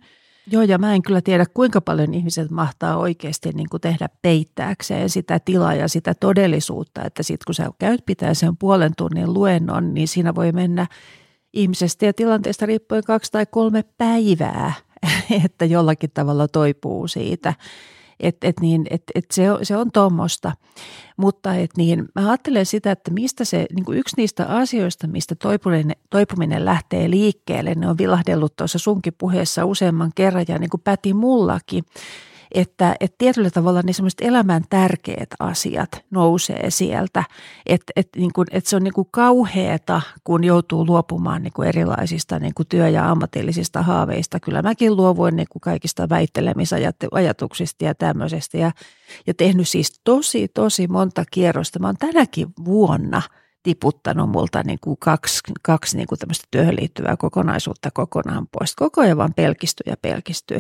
Joo, ja mä en kyllä tiedä, kuinka paljon ihmiset mahtaa oikeasti niin kuin tehdä peittääkseen sitä tilaa ja sitä todellisuutta, että sitten kun sä käyt pitää sen puolen tunnin luennon, niin siinä voi mennä ihmisestä ja tilanteesta riippuen kaksi tai kolme päivää, että jollakin tavalla toipuu siitä. Et, et niin, et, et se, on, se on tuommoista. Mutta et niin, mä ajattelen sitä, että mistä se, niin kuin yksi niistä asioista, mistä toipuminen, toipuminen lähtee liikkeelle, ne on vilahdellut tuossa sunkin puheessa useamman kerran ja niin kuin päti mullakin, että, että tietyllä tavalla ne semmoiset elämän tärkeät asiat nousee sieltä. Että, että, niin että se on niin kuin kauheata, kun joutuu luopumaan niin kuin erilaisista niin kuin työ- ja ammatillisista haaveista. Kyllä mäkin luovuin niin kuin kaikista väittelemisajatuksista ja tämmöisestä ja, ja tehnyt siis tosi, tosi monta kierrosta. Mä oon tänäkin vuonna – tiputtanut multa niin kuin kaksi, kaksi niin kuin tämmöistä työhön liittyvää kokonaisuutta kokonaan pois. Koko ajan vaan pelkistyy ja pelkistyy.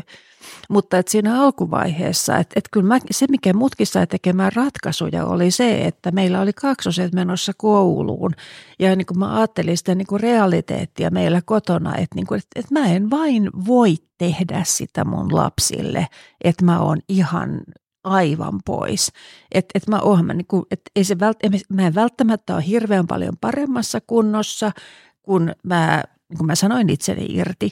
Mutta että siinä alkuvaiheessa, että, että kyllä mä, se mikä mutkin sai tekemään ratkaisuja oli se, että meillä oli kaksoset menossa kouluun. Ja niin kuin mä ajattelin sitä niin kuin realiteettia meillä kotona, että, niin kuin, että, että mä en vain voi tehdä sitä mun lapsille, että mä oon ihan aivan pois. Että et mä, oon, mä, niinku, et ei se vält, mä en välttämättä ole hirveän paljon paremmassa kunnossa, kun mä, niin kuin mä sanoin itseni irti.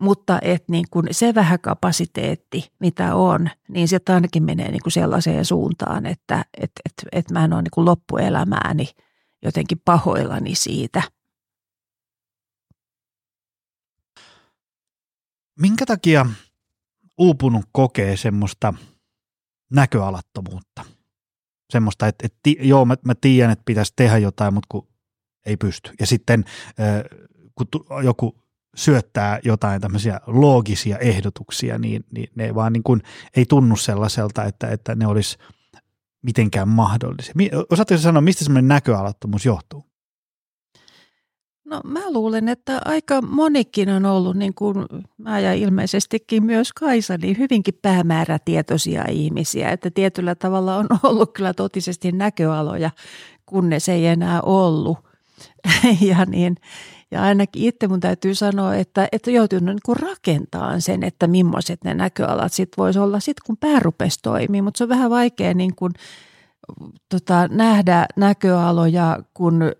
Mutta et niin kun se vähän kapasiteetti, mitä on, niin se ainakin menee niin kuin sellaiseen suuntaan, että et, et, et mä en ole niin kuin loppuelämääni jotenkin pahoillani siitä. Minkä takia uupunut kokee semmoista – näköalattomuutta. Semmoista, että, että joo, mä, mä tiedän, että pitäisi tehdä jotain, mutta kun ei pysty. Ja sitten kun joku syöttää jotain tämmöisiä loogisia ehdotuksia, niin, niin ne vaan niin kuin ei tunnu sellaiselta, että, että ne olisi mitenkään mahdollisia. Osaatko sanoa, mistä semmoinen näköalattomuus johtuu? No mä luulen, että aika monikin on ollut, niin kuin mä ja ilmeisestikin myös Kaisa, niin hyvinkin päämäärätietoisia ihmisiä. Että tietyllä tavalla on ollut kyllä totisesti näköaloja, kunnes ei enää ollut. ja, niin, ja ainakin itse mun täytyy sanoa, että, että joutunut niin kuin rakentamaan sen, että millaiset ne näköalat sitten voisi olla sitten, kun pää rupesi toimii. Mutta se on vähän vaikea niin kuin – tota, nähdä näköaloja, kun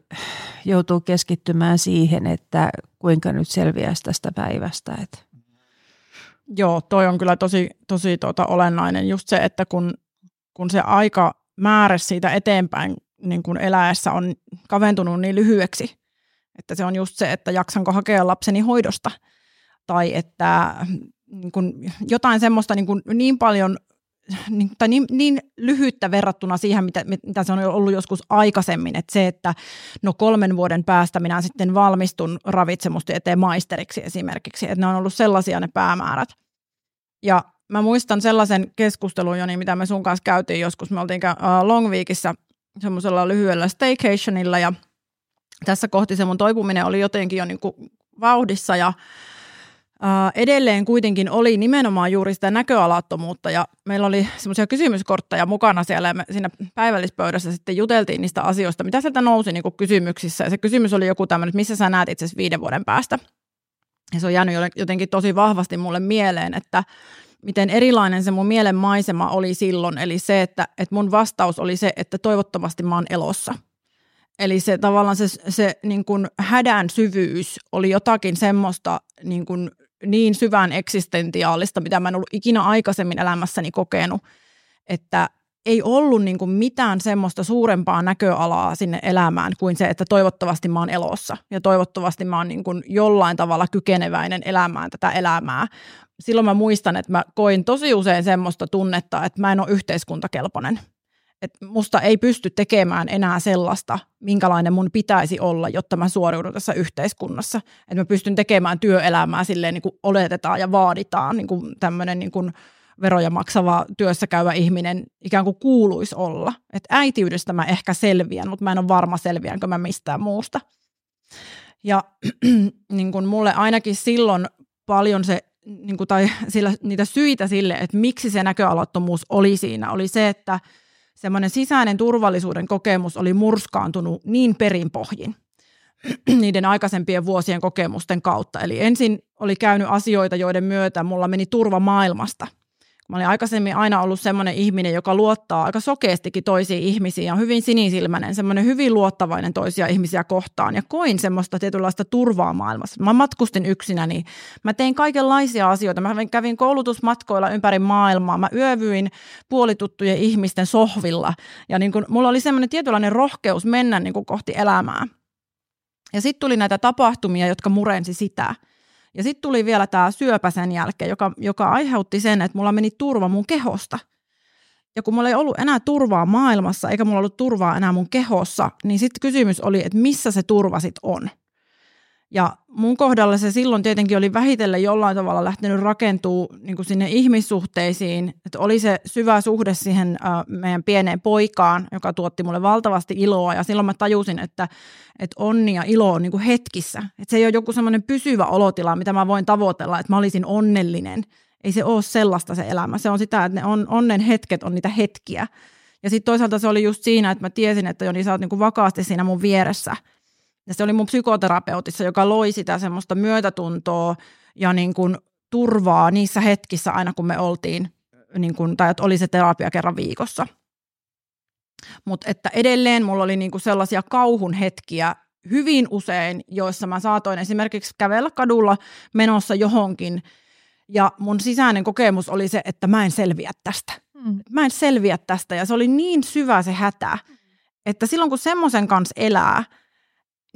joutuu keskittymään siihen, että kuinka nyt selviäisi tästä päivästä. Et. Joo, toi on kyllä tosi, tosi tota, olennainen. Just se, että kun, kun se aika määrä siitä eteenpäin niin kun eläessä on kaventunut niin lyhyeksi, että se on just se, että jaksanko hakea lapseni hoidosta. Tai että niin kun jotain semmoista niin, kun niin paljon niin, tai niin, niin lyhyttä verrattuna siihen, mitä, mitä se on ollut joskus aikaisemmin, että se, että no kolmen vuoden päästä minä sitten valmistun ravitsemustieteen maisteriksi esimerkiksi, että ne on ollut sellaisia ne päämäärät. Ja mä muistan sellaisen keskustelun, Joni, mitä me sun kanssa käytiin joskus, me oltiin uh, Long Weekissä semmoisella lyhyellä staycationilla ja tässä kohti se mun toipuminen oli jotenkin jo niin kuin vauhdissa ja edelleen kuitenkin oli nimenomaan juuri sitä näköalattomuutta ja meillä oli semmoisia kysymyskortteja mukana siellä ja me siinä päivällispöydässä sitten juteltiin niistä asioista, mitä sieltä nousi niin kysymyksissä ja se kysymys oli joku tämmöinen, että missä sä näet itse viiden vuoden päästä. Ja se on jäänyt jotenkin tosi vahvasti mulle mieleen, että miten erilainen se mun mielen maisema oli silloin. Eli se, että, että mun vastaus oli se, että toivottavasti mä oon elossa. Eli se tavallaan se, se niin kuin hädän syvyys oli jotakin semmoista niin, kuin niin syvään eksistentiaalista, mitä mä en ollut ikinä aikaisemmin elämässäni kokenut, että ei ollut niin kuin mitään semmoista suurempaa näköalaa sinne elämään kuin se, että toivottavasti mä oon elossa ja toivottavasti mä oon niin kuin jollain tavalla kykeneväinen elämään tätä elämää. Silloin mä muistan, että mä koin tosi usein semmoista tunnetta, että mä en ole yhteiskuntakelpoinen. Että musta ei pysty tekemään enää sellaista, minkälainen mun pitäisi olla, jotta mä suoriudun tässä yhteiskunnassa. Että mä pystyn tekemään työelämää silleen niin kuin oletetaan ja vaaditaan niin kuin tämmöinen niin kuin veroja maksava työssä käyvä ihminen ikään kuin kuuluisi olla. Että äitiydestä mä ehkä selviän, mutta mä en ole varma selviänkö mä mistään muusta. Ja niin kuin mulle ainakin silloin paljon se, niin kuin, tai sillä, niitä syitä sille, että miksi se näköalattomuus oli siinä, oli se, että semmoinen sisäinen turvallisuuden kokemus oli murskaantunut niin perinpohjin niiden aikaisempien vuosien kokemusten kautta. Eli ensin oli käynyt asioita, joiden myötä mulla meni turva maailmasta – Mä olin aikaisemmin aina ollut semmoinen ihminen, joka luottaa aika sokeastikin toisiin ihmisiin ja on hyvin sinisilmäinen, semmoinen hyvin luottavainen toisia ihmisiä kohtaan ja koin semmoista tietynlaista turvaa maailmassa. Mä matkustin yksinäni, niin mä tein kaikenlaisia asioita. Mä kävin koulutusmatkoilla ympäri maailmaa, mä yövyin puolituttujen ihmisten sohvilla ja niin kun, mulla oli semmoinen tietynlainen rohkeus mennä niin kohti elämää. Ja sitten tuli näitä tapahtumia, jotka murensi sitä – ja sitten tuli vielä tämä syöpä sen jälkeen, joka, joka aiheutti sen, että mulla meni turva mun kehosta. Ja kun mulla ei ollut enää turvaa maailmassa, eikä mulla ollut turvaa enää mun kehossa, niin sitten kysymys oli, että missä se turva sitten on. Ja mun kohdalla se silloin tietenkin oli vähitellen jollain tavalla lähtenyt rakentuu niin sinne ihmissuhteisiin, että oli se syvä suhde siihen meidän pieneen poikaan, joka tuotti mulle valtavasti iloa ja silloin mä tajusin, että, että onni ja ilo on niin kuin hetkissä. Että se ei ole joku semmoinen pysyvä olotila, mitä mä voin tavoitella, että mä olisin onnellinen. Ei se ole sellaista se elämä. Se on sitä, että ne on, onnen hetket on niitä hetkiä. Ja sitten toisaalta se oli just siinä, että mä tiesin, että Joni, sä oot niin kuin vakaasti siinä mun vieressä – ja se oli mun psykoterapeutissa, joka loi sitä semmoista myötätuntoa ja niin kuin turvaa niissä hetkissä aina, kun me oltiin, niin kuin, tai että oli se terapia kerran viikossa. Mutta että edelleen mulla oli niin kuin sellaisia kauhun hetkiä hyvin usein, joissa mä saatoin esimerkiksi kävellä kadulla menossa johonkin, ja mun sisäinen kokemus oli se, että mä en selviä tästä. Mm. Mä en selviä tästä, ja se oli niin syvä se hätä, että silloin kun semmoisen kanssa elää –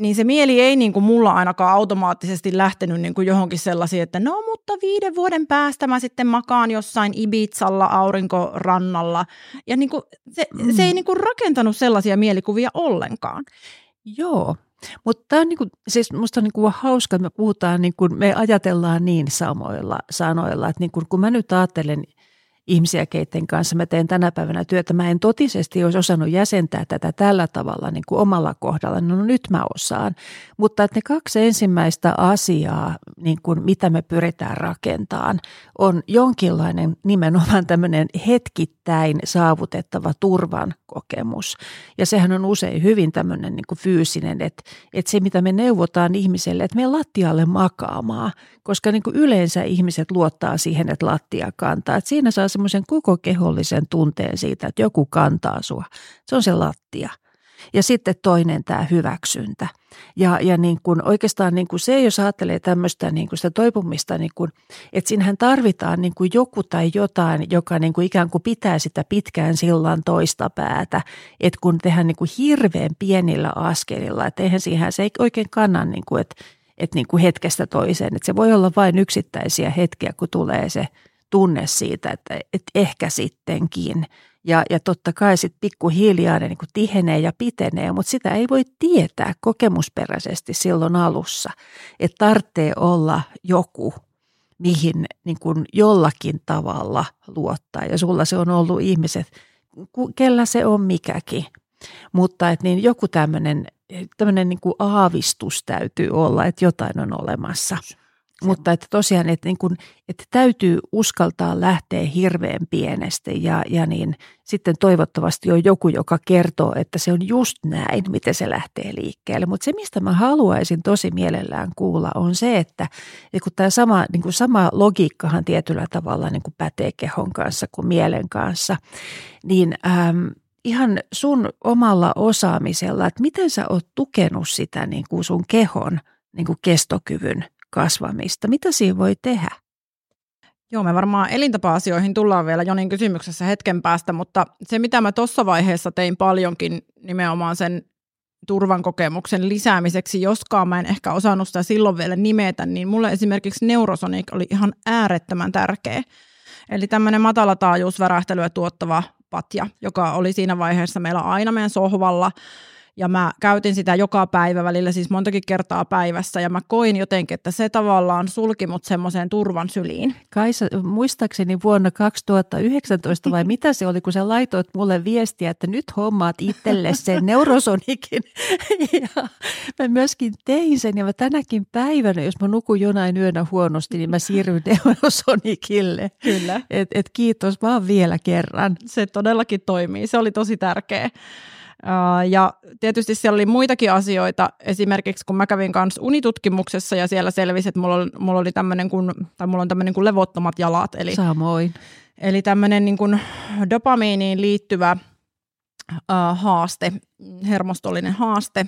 niin se mieli ei niin kuin mulla ainakaan automaattisesti lähtenyt niin kuin johonkin sellaisiin, että no mutta viiden vuoden päästä mä sitten makaan jossain Ibizalla aurinkorannalla. Ja niin kuin se, se ei mm. niin kuin rakentanut sellaisia mielikuvia ollenkaan. Joo, mutta tämä on niin kuin, siis musta on niin kuin hauska, että me puhutaan, niin kuin, me ajatellaan niin samoilla sanoilla, että niin kuin, kun mä nyt ajattelen – ihmisiä, keiden kanssa mä teen tänä päivänä työtä. Mä en totisesti olisi osannut jäsentää tätä tällä tavalla niin kuin omalla kohdalla. No nyt mä osaan. Mutta että ne kaksi ensimmäistä asiaa, niin kuin mitä me pyritään rakentamaan, on jonkinlainen nimenomaan tämmöinen hetkittäin saavutettava turvan kokemus. Ja sehän on usein hyvin tämmöinen niin fyysinen, että, että se mitä me neuvotaan ihmiselle, että me lattialle makaamaan, koska niin kuin yleensä ihmiset luottaa siihen, että lattia kantaa. Että siinä saa semmoisen koko kehollisen tunteen siitä, että joku kantaa sua. Se on se lattia. Ja sitten toinen tämä hyväksyntä. Ja, ja niin kuin oikeastaan niin kuin se, jos ajattelee tämmöistä niin kuin sitä toipumista, niin kuin, että siinähän tarvitaan niin kuin joku tai jotain, joka niin kuin ikään kuin pitää sitä pitkään sillan toista päätä. Että kun tehdään niin kuin hirveän pienillä askelilla, että eihän siihen se ei oikein kannan, niin kuin, että, että niin kuin hetkestä toiseen. Että se voi olla vain yksittäisiä hetkiä, kun tulee se tunne siitä, että, että ehkä sittenkin – ja, ja totta kai sitten pikkuhiljaa ne niin tihenee ja pitenee, mutta sitä ei voi tietää kokemusperäisesti silloin alussa. Että tarvitsee olla joku, mihin niin kuin jollakin tavalla luottaa. Ja sulla se on ollut ihmiset, kellä se on mikäkin. Mutta että niin joku tämmöinen niin kuin aavistus täytyy olla, että jotain on olemassa. Mutta että tosiaan, että, niin kun, että täytyy uskaltaa lähteä hirveän pienestä ja, ja niin sitten toivottavasti on joku, joka kertoo, että se on just näin, miten se lähtee liikkeelle. Mutta se, mistä mä haluaisin tosi mielellään kuulla, on se, että, että kun tämä sama, niin kuin sama logiikkahan tietyllä tavalla niin kuin pätee kehon kanssa kuin mielen kanssa, niin äm, ihan sun omalla osaamisella, että miten sä oot tukenut sitä niin kuin sun kehon niin kuin kestokyvyn kasvamista? Mitä siinä voi tehdä? Joo, me varmaan elintapa-asioihin tullaan vielä Jonin kysymyksessä hetken päästä, mutta se mitä mä tuossa vaiheessa tein paljonkin nimenomaan sen turvan kokemuksen lisäämiseksi, joskaan mä en ehkä osannut sitä silloin vielä nimetä, niin mulle esimerkiksi Neurosonic oli ihan äärettömän tärkeä. Eli tämmöinen matalataajuusvärähtelyä tuottava patja, joka oli siinä vaiheessa meillä aina meidän sohvalla – ja mä käytin sitä joka päivä välillä, siis montakin kertaa päivässä, ja mä koin jotenkin, että se tavallaan sulki mut semmoiseen turvan syliin. Kaisa, muistaakseni vuonna 2019 vai mitä se oli, kun sä laitoit mulle viestiä, että nyt hommaat itselle sen neurosonikin. ja mä myöskin tein sen, ja mä tänäkin päivänä, jos mä nukun jonain yönä huonosti, niin mä siirryn neurosonikille. Kyllä. Et, et kiitos vaan vielä kerran. Se todellakin toimii, se oli tosi tärkeä. Ja tietysti siellä oli muitakin asioita, esimerkiksi kun mä kävin kanssa unitutkimuksessa ja siellä selvisi, että mulla oli, mulla oli tämmöinen kuin, tai mulla on tämmöinen kuin levottomat jalat. Eli, Samoin. Eli tämmöinen niin kuin dopamiiniin liittyvä uh, haaste, hermostollinen haaste,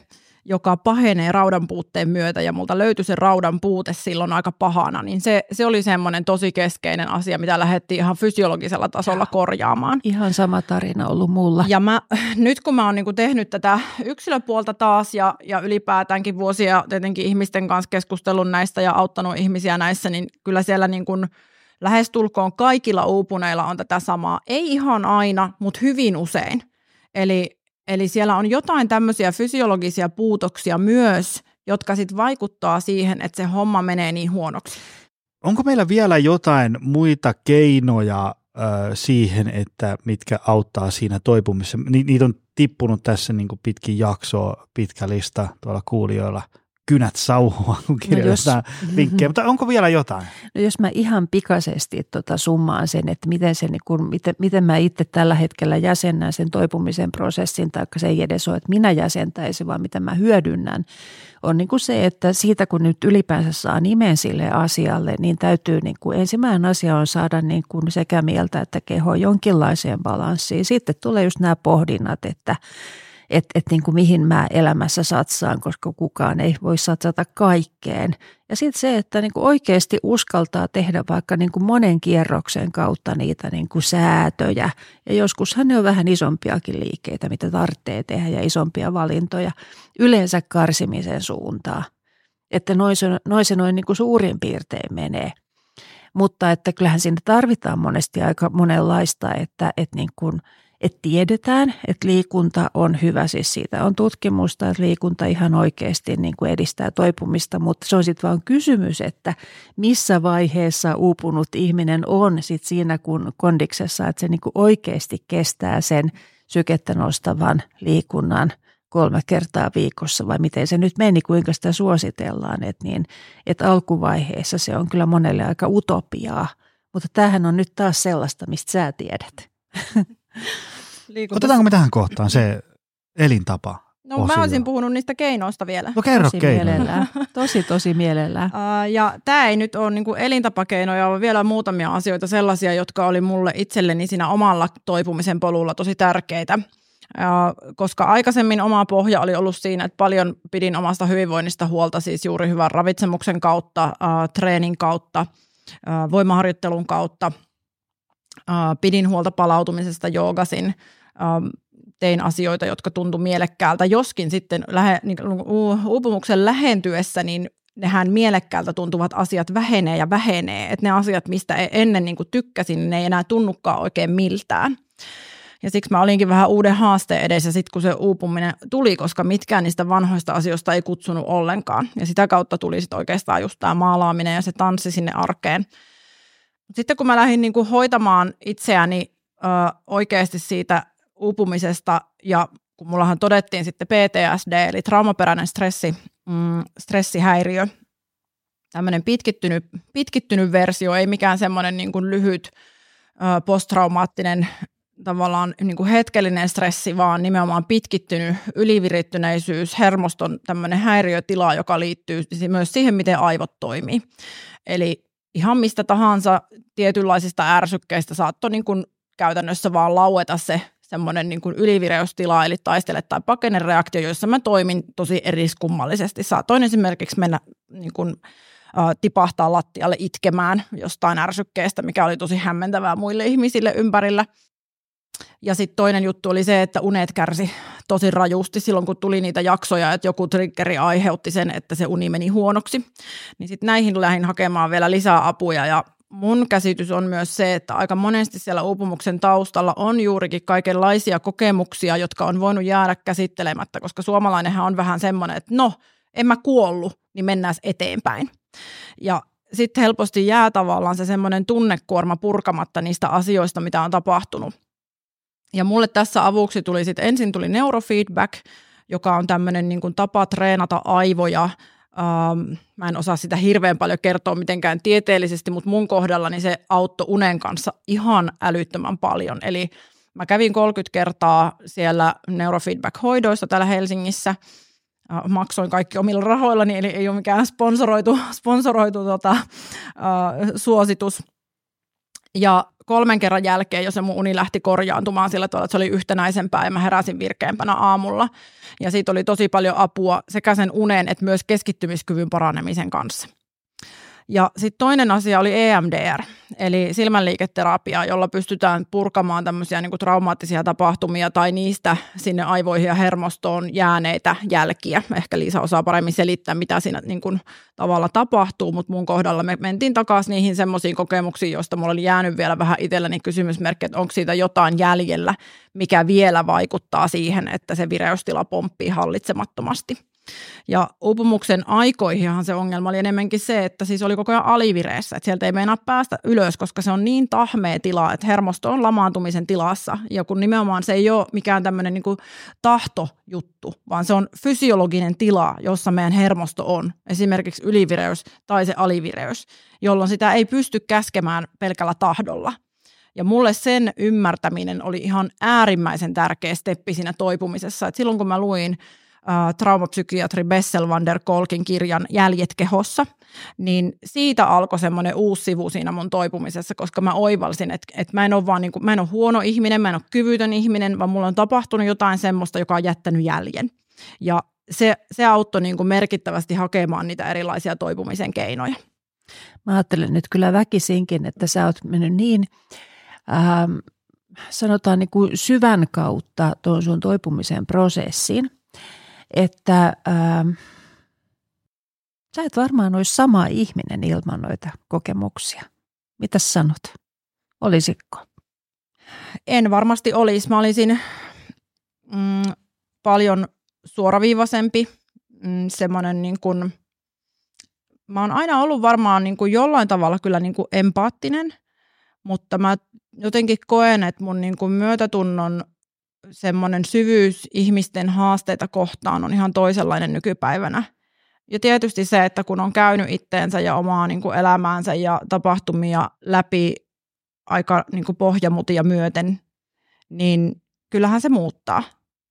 joka pahenee raudan puutteen myötä ja multa löytyi se raudan puute silloin aika pahana, niin se, se oli semmoinen tosi keskeinen asia, mitä lähdettiin ihan fysiologisella tasolla korjaamaan. Ihan sama tarina ollut mulla. Ja mä, nyt kun mä oon niinku tehnyt tätä yksilöpuolta taas ja, ja ylipäätäänkin vuosia tietenkin ihmisten kanssa keskustellut näistä ja auttanut ihmisiä näissä, niin kyllä siellä niin kuin lähestulkoon kaikilla uupuneilla on tätä samaa. Ei ihan aina, mutta hyvin usein. Eli Eli siellä on jotain tämmöisiä fysiologisia puutoksia myös, jotka sitten vaikuttaa siihen, että se homma menee niin huonoksi. Onko meillä vielä jotain muita keinoja äh, siihen, että mitkä auttaa siinä toipumisessa? Ni, niitä on tippunut tässä niin kuin pitkin jaksoa, pitkä lista tuolla kuulijoilla – kynät sauhua, kun kirjoitetaan no vinkkejä. Mutta onko vielä jotain? No jos mä ihan pikaisesti tota summaan sen, että miten, se, niin kun, miten, miten mä itse tällä hetkellä jäsennän sen toipumisen prosessin, tai se ei edes ole, että minä jäsentäisin, vaan mitä mä hyödynnän, on niin kuin se, että siitä kun nyt ylipäänsä saa nimen sille asialle, niin täytyy niin kuin ensimmäinen asia on saada niin kuin sekä mieltä että keho jonkinlaiseen balanssiin. Sitten tulee just nämä pohdinnat, että että et niin kuin mihin mä elämässä satsaan, koska kukaan ei voi satsata kaikkeen. Ja sitten se, että niin kuin oikeasti uskaltaa tehdä vaikka niin kuin monen kierroksen kautta niitä niin kuin säätöjä. Ja joskushan ne on vähän isompiakin liikkeitä, mitä tarvitsee tehdä ja isompia valintoja. Yleensä karsimisen suuntaa. Että noin se, noin, se noin niin kuin suurin piirtein menee. Mutta että kyllähän siinä tarvitaan monesti aika monenlaista, että, että niin kuin – että tiedetään, että liikunta on hyvä, siis siitä on tutkimusta, että liikunta ihan oikeasti niin kuin edistää toipumista, mutta se on sitten vaan kysymys, että missä vaiheessa uupunut ihminen on sit siinä kun kondiksessa, että se niin kuin oikeasti kestää sen sykettä nostavan liikunnan kolme kertaa viikossa. Vai miten se nyt meni, kuinka sitä suositellaan, että, niin, että alkuvaiheessa se on kyllä monelle aika utopiaa, mutta tämähän on nyt taas sellaista, mistä sä tiedät. Liikunta... Otetaanko me tähän kohtaan se elintapa? No osio. mä olisin puhunut niistä keinoista vielä. No kerro tosi mielellään. Tosi, tosi mielellään. Uh, ja tämä ei nyt ole niinku elintapakeinoja, vaan vielä muutamia asioita sellaisia, jotka oli mulle itselleni siinä omalla toipumisen polulla tosi tärkeitä. Uh, koska aikaisemmin oma pohja oli ollut siinä, että paljon pidin omasta hyvinvoinnista huolta siis juuri hyvän ravitsemuksen kautta, uh, treenin kautta, uh, voimaharjoittelun kautta. Uh, pidin huolta palautumisesta, joogasin, Ähm, tein asioita, jotka tuntui mielekkäältä, joskin sitten lähe, niin, uupumuksen lähentyessä, niin nehän mielekkäältä tuntuvat asiat vähenee ja vähenee, että ne asiat, mistä e-, ennen niin kuin tykkäsin, ne ei enää tunnukaan oikein miltään. Ja siksi mä olinkin vähän uuden haasteen edessä sitten, kun se uupuminen tuli, koska mitkään niistä vanhoista asioista ei kutsunut ollenkaan. Ja sitä kautta tuli sitten oikeastaan just tämä maalaaminen ja se tanssi sinne arkeen. Sitten kun mä lähdin niin kuin hoitamaan itseäni ö, oikeasti siitä uupumisesta ja kun mullahan todettiin sitten PTSD eli traumaperäinen stressi, mm, stressihäiriö tämmöinen pitkittynyt, pitkittynyt versio, ei mikään semmoinen niin kuin lyhyt ö, posttraumaattinen tavallaan niin kuin hetkellinen stressi, vaan nimenomaan pitkittynyt ylivirittyneisyys, hermoston tämmöinen häiriötila, joka liittyy myös siihen, miten aivot toimii. Eli ihan mistä tahansa tietynlaisista ärsykkeistä saattoi niin kuin käytännössä vaan laueta se semmoinen niin ylivireystila, eli taistele tai pakene reaktio, jossa mä toimin tosi eriskummallisesti. Saatoin esimerkiksi mennä niin kuin, äh, tipahtaa lattialle itkemään jostain ärsykkeestä, mikä oli tosi hämmentävää muille ihmisille ympärillä. Ja sitten toinen juttu oli se, että unet kärsi tosi rajusti silloin, kun tuli niitä jaksoja, että joku triggeri aiheutti sen, että se uni meni huonoksi. Niin sitten näihin lähdin hakemaan vielä lisää apuja ja mun käsitys on myös se, että aika monesti siellä uupumuksen taustalla on juurikin kaikenlaisia kokemuksia, jotka on voinut jäädä käsittelemättä, koska suomalainenhan on vähän semmoinen, että no, en mä kuollut, niin mennään eteenpäin. Ja sitten helposti jää tavallaan se semmoinen tunnekuorma purkamatta niistä asioista, mitä on tapahtunut. Ja mulle tässä avuksi tuli sitten, ensin tuli neurofeedback, joka on tämmöinen niin tapa treenata aivoja – Um, mä en osaa sitä hirveän paljon kertoa mitenkään tieteellisesti, mutta mun kohdalla niin se auttoi unen kanssa ihan älyttömän paljon. Eli mä kävin 30 kertaa siellä neurofeedback-hoidoissa täällä Helsingissä. Uh, maksoin kaikki omilla rahoillani, eli ei ole mikään sponsoroitu, sponsoroitu tota, uh, suositus. Ja kolmen kerran jälkeen jo se mun uni lähti korjaantumaan sillä tavalla, että se oli yhtenäisempää ja mä heräsin virkeämpänä aamulla. Ja siitä oli tosi paljon apua sekä sen unen että myös keskittymiskyvyn paranemisen kanssa. Ja sitten toinen asia oli EMDR, eli silmänliiketerapia, jolla pystytään purkamaan tämmöisiä niin traumaattisia tapahtumia tai niistä sinne aivoihin ja hermostoon jääneitä jälkiä. Ehkä Liisa osaa paremmin selittää, mitä siinä niin kuin tavalla tapahtuu, mutta mun kohdalla me mentiin takaisin niihin semmoisiin kokemuksiin, joista mulla oli jäänyt vielä vähän itselläni kysymysmerkki, että onko siitä jotain jäljellä, mikä vielä vaikuttaa siihen, että se vireystila pomppii hallitsemattomasti. Ja uupumuksen aikoihinhan se ongelma oli enemmänkin se, että siis oli koko ajan alivireessä, että sieltä ei meinaa päästä ylös, koska se on niin tahmea tila, että hermosto on lamaantumisen tilassa. Ja kun nimenomaan se ei ole mikään tämmöinen niin tahtojuttu, vaan se on fysiologinen tila, jossa meidän hermosto on, esimerkiksi ylivireys tai se alivireys, jolloin sitä ei pysty käskemään pelkällä tahdolla. Ja mulle sen ymmärtäminen oli ihan äärimmäisen tärkeä steppi siinä toipumisessa. Et silloin kun mä luin traumapsykiatri Bessel van der Kolkin kirjan Jäljet kehossa, niin siitä alkoi semmoinen uusi sivu siinä mun toipumisessa, koska mä oivalsin, että, että mä en ole vaan niin kuin, mä en ole huono ihminen, mä en ole kyvytön ihminen, vaan mulla on tapahtunut jotain semmoista, joka on jättänyt jäljen. Ja se, se auttoi niin kuin merkittävästi hakemaan niitä erilaisia toipumisen keinoja. Mä ajattelen nyt kyllä väkisinkin, että sä oot mennyt niin, ähm, sanotaan niin kuin syvän kautta tuon sun toipumisen prosessiin, että ähm, sä et varmaan olisi sama ihminen ilman noita kokemuksia. Mitä sanot? Olisiko? En varmasti olisi. Mä olisin mm, paljon suoraviivaisempi, mm, semmoinen niin kuin, mä oon aina ollut varmaan niin kuin jollain tavalla kyllä niin kuin empaattinen, mutta mä jotenkin koen, että mun niin kuin myötätunnon semmoinen syvyys ihmisten haasteita kohtaan on ihan toisenlainen nykypäivänä. Ja tietysti se, että kun on käynyt itteensä ja omaa niin kuin elämäänsä ja tapahtumia läpi aika niin kuin pohjamutia myöten, niin kyllähän se muuttaa.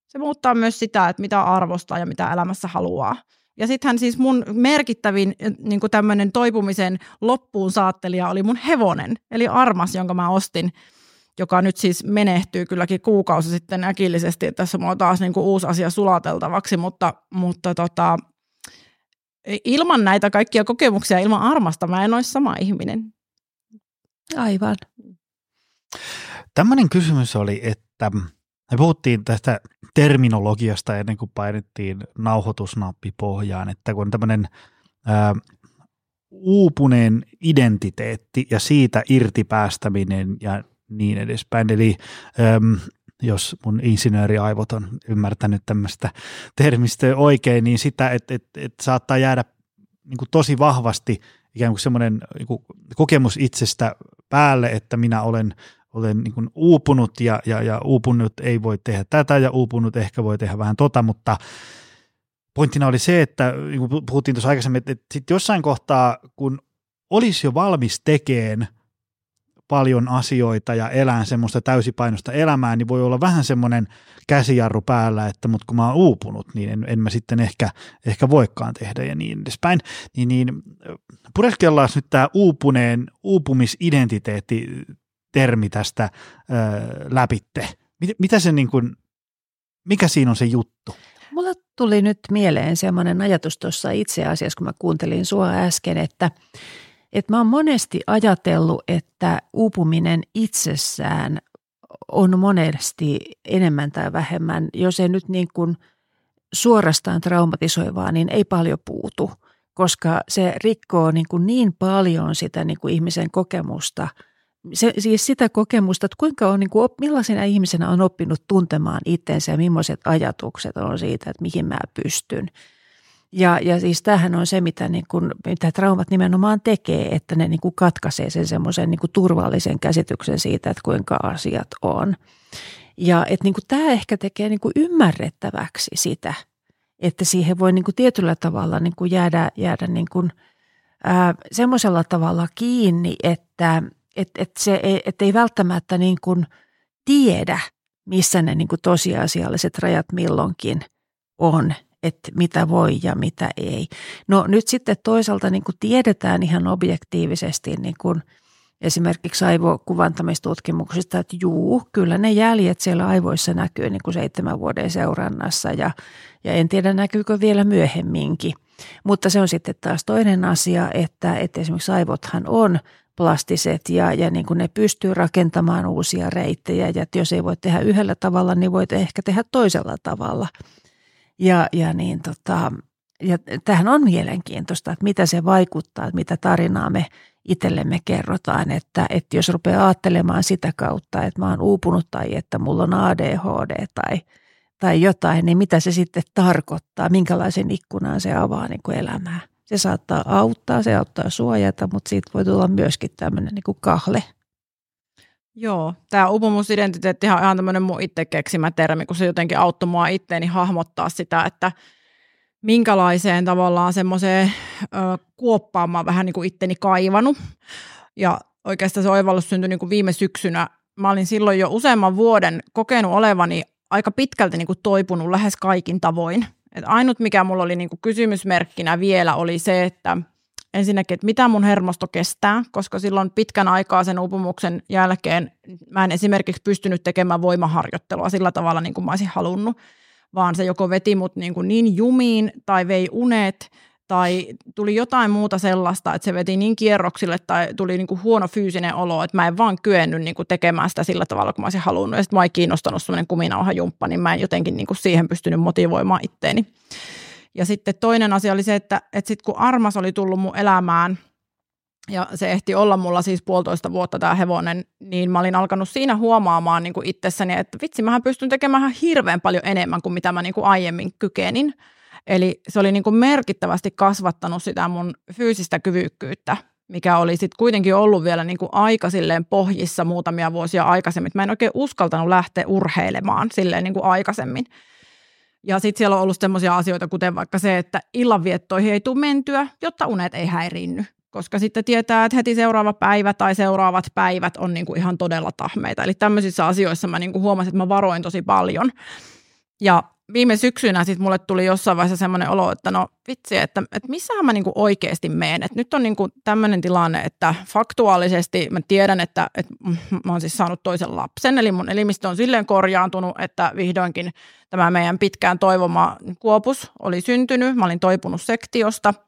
Se muuttaa myös sitä, että mitä arvostaa ja mitä elämässä haluaa. Ja sittenhän siis mun merkittävin niin tämmöinen toipumisen loppuun saattelija oli mun hevonen, eli armas, jonka mä ostin – joka nyt siis menehtyy kylläkin kuukausi sitten äkillisesti, että tässä on taas niin kuin uusi asia sulateltavaksi, mutta, mutta tota, ilman näitä kaikkia kokemuksia, ilman armasta mä en olisi sama ihminen. Aivan. Tämmöinen kysymys oli, että me puhuttiin tästä terminologiasta ennen kuin painettiin nauhoitusnappi pohjaan, että kun on tämmöinen ää, uupuneen identiteetti ja siitä irtipäästäminen ja niin edespäin. Eli äm, jos mun insinööriaivot on ymmärtänyt tämmöistä termistöä oikein, niin sitä, että et, et saattaa jäädä niin kuin tosi vahvasti ikään kuin semmoinen niin kuin kokemus itsestä päälle, että minä olen, olen niin kuin uupunut ja, ja, ja uupunut ei voi tehdä tätä ja uupunut ehkä voi tehdä vähän tota, mutta pointtina oli se, että niin kuin puhuttiin tuossa aikaisemmin, että, että sitten jossain kohtaa, kun olisi jo valmis tekemään paljon asioita ja elää semmoista täysipainosta elämää, niin voi olla vähän semmoinen käsijarru päällä, että mutta kun mä oon uupunut, niin en, en mä sitten ehkä, ehkä voikaan tehdä ja niin edespäin. Niin, niin pureskellaan nyt tämä uupuneen, uupumisidentiteetti termi tästä ö, läpitte. Mit, mitä se niin kuin, mikä siinä on se juttu? Mulla tuli nyt mieleen semmoinen ajatus tuossa itse asiassa, kun mä kuuntelin sua äsken, että, että mä oon monesti ajatellut, että uupuminen itsessään on monesti enemmän tai vähemmän, jos ei nyt niin kuin suorastaan traumatisoivaa, niin ei paljon puutu, koska se rikkoo niin, kuin niin paljon sitä niin kuin ihmisen kokemusta – se, siis sitä kokemusta, että kuinka on, niin kuin, millaisena ihmisenä on oppinut tuntemaan itsensä ja millaiset ajatukset on siitä, että mihin mä pystyn. Ja, ja siis tämähän on se, mitä, niin kuin, mitä traumat nimenomaan tekee, että ne niin kuin katkaisee sen semmoisen niin turvallisen käsityksen siitä, että kuinka asiat on. Ja että niin kuin tämä ehkä tekee niin kuin ymmärrettäväksi sitä, että siihen voi niin kuin tietyllä tavalla niin kuin jäädä, jäädä niin kuin, ää, semmoisella tavalla kiinni, että – että et se ei, et ei välttämättä niin kuin tiedä, missä ne niin kuin tosiasialliset rajat milloinkin on, että mitä voi ja mitä ei. No nyt sitten toisaalta niin kuin tiedetään ihan objektiivisesti niin kuin esimerkiksi aivokuvantamistutkimuksista, että juu, kyllä ne jäljet siellä aivoissa näkyy niin kuin seitsemän vuoden seurannassa ja, ja en tiedä näkyykö vielä myöhemminkin. Mutta se on sitten taas toinen asia, että, että esimerkiksi aivothan on plastiset ja, ja niin kuin ne pystyy rakentamaan uusia reittejä ja että jos ei voi tehdä yhdellä tavalla, niin voit ehkä tehdä toisella tavalla. Ja, ja, niin tota, ja tähän on mielenkiintoista, että mitä se vaikuttaa, että mitä tarinaa me itsellemme kerrotaan, että, että jos rupeaa ajattelemaan sitä kautta, että mä oon uupunut tai että mulla on ADHD tai, tai jotain, niin mitä se sitten tarkoittaa, minkälaisen ikkunan se avaa niin kuin elämää. Se saattaa auttaa, se auttaa suojata, mutta siitä voi tulla myöskin tämmöinen niin kuin kahle. Joo, tämä upumusidentiteetti on ihan tämmöinen mun itse keksimä termi, kun se jotenkin auttoi mua itteeni hahmottaa sitä, että minkälaiseen tavallaan semmoiseen kuoppaan mä vähän niin kuin itteni kaivannut. Ja oikeastaan se oivallus syntyi niin kuin viime syksynä. Mä olin silloin jo useamman vuoden kokenut olevani aika pitkälti niin kuin toipunut lähes kaikin tavoin. Et ainut, mikä mulla oli niinku kysymysmerkkinä vielä, oli se, että ensinnäkin, että mitä mun hermosto kestää, koska silloin pitkän aikaa sen upumuksen jälkeen mä en esimerkiksi pystynyt tekemään voimaharjoittelua sillä tavalla, niin kuin mä olisin halunnut, vaan se joko veti mut niin, kuin niin jumiin tai vei unet tai tuli jotain muuta sellaista, että se veti niin kierroksille tai tuli niin kuin huono fyysinen olo, että mä en vaan kyennyt niin kuin tekemään sitä sillä tavalla, kun mä olisin halunnut. Ja sitten mä ei kiinnostanut semmoinen kuminauhajumppa, niin mä en jotenkin niin kuin siihen pystynyt motivoimaan itteeni. Ja sitten toinen asia oli se, että, että sitten kun Armas oli tullut mun elämään, ja se ehti olla mulla siis puolitoista vuotta tämä hevonen, niin mä olin alkanut siinä huomaamaan niin kuin itsessäni, että vitsi, mähän pystyn tekemään hirveän paljon enemmän kuin mitä mä niin kuin aiemmin kykenin. Eli se oli niin kuin merkittävästi kasvattanut sitä mun fyysistä kyvykkyyttä, mikä oli sitten kuitenkin ollut vielä niin kuin aika silleen pohjissa muutamia vuosia aikaisemmin. Mä en oikein uskaltanut lähteä urheilemaan silleen niin kuin aikaisemmin. Ja sitten siellä on ollut sellaisia asioita, kuten vaikka se, että illanviettoihin ei tule mentyä, jotta unet ei häiriinny. Koska sitten tietää, että heti seuraava päivä tai seuraavat päivät on niin kuin ihan todella tahmeita. Eli tämmöisissä asioissa mä niin kuin huomasin, että mä varoin tosi paljon. Ja viime syksynä sitten mulle tuli jossain vaiheessa semmoinen olo, että no vitsi, että, että missähän mä niinku oikeasti menen. Että nyt on niinku tämmöinen tilanne, että faktuaalisesti mä tiedän, että, että mä oon siis saanut toisen lapsen, eli mun elimistö on silleen korjaantunut, että vihdoinkin tämä meidän pitkään toivoma kuopus oli syntynyt. Mä olin toipunut sektiosta –